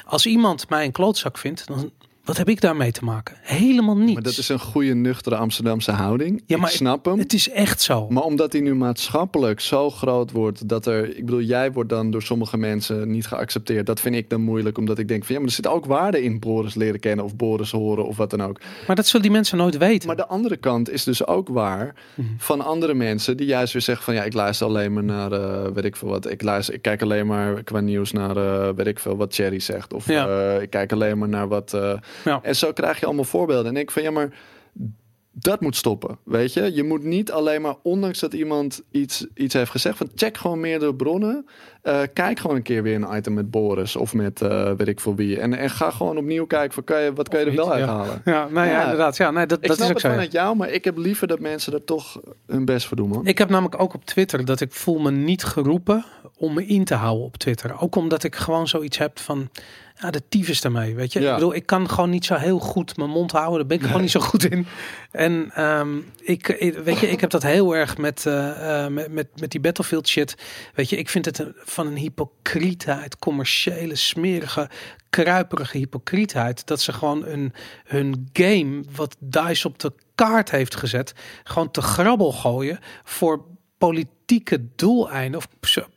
Speaker 1: Als iemand mij een klootzak vindt, dan wat heb ik daarmee te maken? Helemaal niets.
Speaker 2: Maar dat is een goede nuchtere Amsterdamse houding.
Speaker 1: Ja, maar
Speaker 2: ik snap hem.
Speaker 1: Het is echt zo.
Speaker 2: Maar omdat hij nu maatschappelijk zo groot wordt dat er, ik bedoel, jij wordt dan door sommige mensen niet geaccepteerd. Dat vind ik dan moeilijk, omdat ik denk van ja, maar er zit ook waarde in Boris leren kennen of Boris horen of wat dan ook.
Speaker 1: Maar dat zullen die mensen nooit weten.
Speaker 2: Maar de andere kant is dus ook waar
Speaker 1: Mhm.
Speaker 2: van andere mensen die juist weer zeggen van ja, ik luister alleen maar naar, eh, weet ik veel wat, ik luister, ik kijk alleen maar qua nieuws naar, eh, weet ik veel wat Cherry zegt of
Speaker 1: Ja.
Speaker 2: eh, ik kijk alleen maar naar wat.
Speaker 1: Ja.
Speaker 2: En zo krijg je allemaal voorbeelden. En ik denk van ja, maar dat moet stoppen. Weet je, je moet niet alleen maar, ondanks dat iemand iets, iets heeft gezegd, van check gewoon meerdere bronnen. Eh, kijk gewoon een keer weer een item met Boris of met eh, weet ik veel wie. En, en ga gewoon opnieuw kijken van kan je, wat kan je er wel
Speaker 1: niet, ja.
Speaker 2: uithalen.
Speaker 1: Ja, nou ja,
Speaker 2: Ja.
Speaker 1: inderdaad. Ja, nee, dat,
Speaker 2: Ik
Speaker 1: dat
Speaker 2: snap
Speaker 1: is ook
Speaker 2: het vanuit jou, maar ik heb liever dat mensen er toch hun best voor doen, man.
Speaker 1: Ik heb namelijk ook op Twitter dat ik voel me niet geroepen om me in te houden op Twitter. Ook omdat ik gewoon zoiets heb van ja, de tyfus daarmee, weet je.
Speaker 2: Ja.
Speaker 1: Ik bedoel, ik kan gewoon niet zo heel goed mijn mond houden. Daar ben ik gewoon niet zo goed in. En ehm, ik, weet je, ik heb dat heel erg met, eh, eh, met, met, met die Battlefield shit. Weet je, ik vind het een- van een hypocrietheid, commerciële, smerige, kruiperige hypocrietheid. Dat ze gewoon een, hun game, wat DICE op de kaart heeft gezet, gewoon te grabbel gooien voor politieke doeleinden of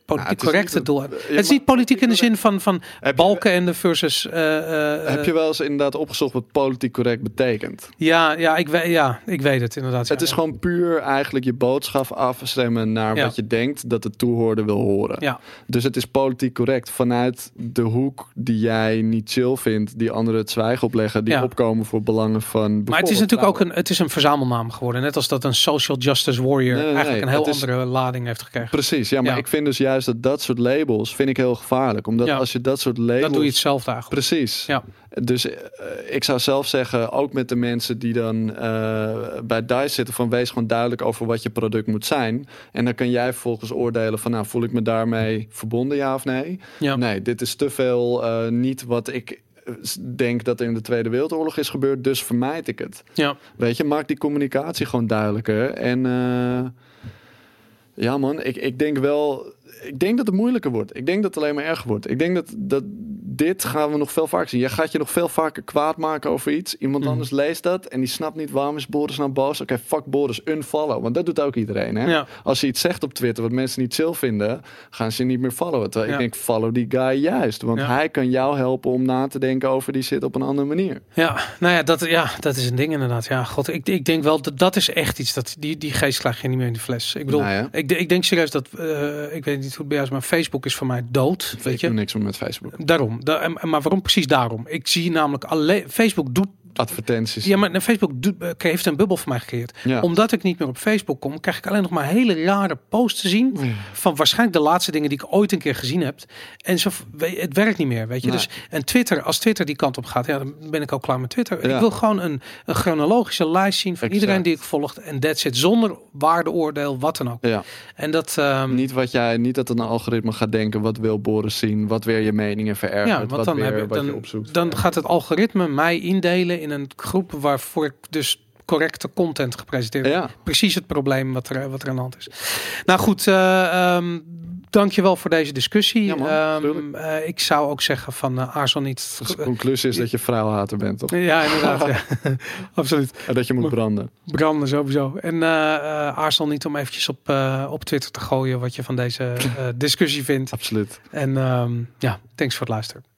Speaker 1: politiek
Speaker 2: het is
Speaker 1: correcte
Speaker 2: een-
Speaker 1: doeleinden. Het is niet politiek in de zin van, van
Speaker 2: Heb je-
Speaker 1: Balkenende versus... eh, eh,
Speaker 2: Heb je wel eens inderdaad opgezocht wat politiek correct betekent?
Speaker 1: Ja, ja, ik weet, ja, ik weet het inderdaad.
Speaker 2: Het
Speaker 1: ja.
Speaker 2: is gewoon puur eigenlijk je boodschap afstemmen naar
Speaker 1: Ja.
Speaker 2: wat je denkt dat de toehoorder wil horen.
Speaker 1: Ja,
Speaker 2: Dus het is politiek correct vanuit de hoek die jij niet chill vindt, die anderen het zwijgen opleggen, die
Speaker 1: Ja.
Speaker 2: opkomen voor belangen van.
Speaker 1: maar het is natuurlijk ook een, het is een verzamelnaam geworden. Net als dat een social justice warrior
Speaker 2: Nee, nee,
Speaker 1: eigenlijk
Speaker 2: nee,
Speaker 1: een heel
Speaker 2: is-
Speaker 1: andere heeft gekregen.
Speaker 2: Precies, ja, maar
Speaker 1: Ja.
Speaker 2: ik vind dus juist dat dat soort labels vind ik heel gevaarlijk, omdat
Speaker 1: Ja.
Speaker 2: als je dat soort labels,
Speaker 1: Dan doe je hetzelfde eigenlijk.
Speaker 2: precies.
Speaker 1: Ja.
Speaker 2: Dus eh, ik zou zelf zeggen, ook met de mensen die dan eh, bij DICE zitten, van wees gewoon duidelijk over wat je product moet zijn. En dan kan jij vervolgens oordelen van, nou voel ik me daarmee verbonden, ja of nee?
Speaker 1: Ja.
Speaker 2: Nee, dit is te veel eh, niet wat ik denk dat er in de Tweede Wereldoorlog is gebeurd, dus vermijd ik het.
Speaker 1: Ja.
Speaker 2: Weet je, maak die communicatie gewoon duidelijker. En ja man, ik, ik denk wel... Ik denk dat het moeilijker wordt. Ik denk dat het alleen maar erger wordt. Ik denk dat, dat dit gaan we nog veel vaker zien. Jij gaat je nog veel vaker kwaad maken over iets. Iemand
Speaker 1: Mhm.
Speaker 2: anders leest dat en die snapt niet waarom is Boris nou boos. Oké, fuck Boris, unfollow. Want dat doet ook iedereen. Hè?
Speaker 1: Ja.
Speaker 2: Als je iets zegt op Twitter wat mensen niet chill vinden, gaan ze je niet meer followen. Terwijl
Speaker 1: Ja.
Speaker 2: ik denk, follow die guy juist. Want
Speaker 1: Ja.
Speaker 2: hij kan jou helpen om na te denken over die shit op een andere manier.
Speaker 1: Ja, nou ja, dat, ja, dat is een ding inderdaad. Ja, god, ik, ik denk wel dat dat is echt iets dat die, die geest krijg je niet meer in de fles. Ik bedoel,
Speaker 2: Nou
Speaker 1: ik, ik denk serieus dat eh, ik weet niet hoe het bij jou is, maar Facebook is voor mij dood. Weet
Speaker 2: ik
Speaker 1: je,
Speaker 2: niks meer met Facebook.
Speaker 1: daarom. Da- maar waarom precies daarom? Ik zie namelijk alleen Facebook doet
Speaker 2: Advertenties.
Speaker 1: Ja, maar Facebook eh, heeft een bubbel voor mij gecreëerd.
Speaker 2: Ja.
Speaker 1: Omdat ik niet meer op Facebook kom, krijg ik alleen nog maar hele rare posts te zien. Van waarschijnlijk de laatste dingen die ik ooit een keer gezien heb. En zo, het werkt niet meer, weet je.
Speaker 2: Nee.
Speaker 1: Dus, en Twitter, als Twitter die kant op gaat, ja, dan ben ik ook klaar met Twitter.
Speaker 2: Ja.
Speaker 1: Ik wil gewoon een, een chronologische lijst zien van
Speaker 2: Exact.
Speaker 1: iedereen die ik volgt. En that's it, zonder waardeoordeel, wat dan ook.
Speaker 2: Ja,
Speaker 1: En dat, ehm,
Speaker 2: niet wat jij, niet dat een algoritme gaat denken, wat wil Boris zien, wat weer je meningen verergert,
Speaker 1: ja, want
Speaker 2: wat
Speaker 1: dan,
Speaker 2: weer
Speaker 1: heb je,
Speaker 2: wat je
Speaker 1: dan,
Speaker 2: opzoekt.
Speaker 1: dan gaat het algoritme mij indelen in een groep waarvoor ik dus correcte content gepresenteerd
Speaker 2: Ja,
Speaker 1: precies het probleem wat er, wat er aan de hand is. Nou goed, eh ehm dankjewel voor deze discussie.
Speaker 2: Ja, man,
Speaker 1: Ehm, eh, ik zou ook zeggen van uh, aarzel niet.
Speaker 2: dus de conclusie is dat je vrouwhater bent, toch?
Speaker 1: Ja, inderdaad. ja. Absoluut.
Speaker 2: En dat je moet branden.
Speaker 1: Branden sowieso. En eh, aarzel niet om eventjes op, op Twitter te gooien wat je van deze discussie vindt.
Speaker 2: Absoluut.
Speaker 1: En ehm, ja, thanks voor het luisteren.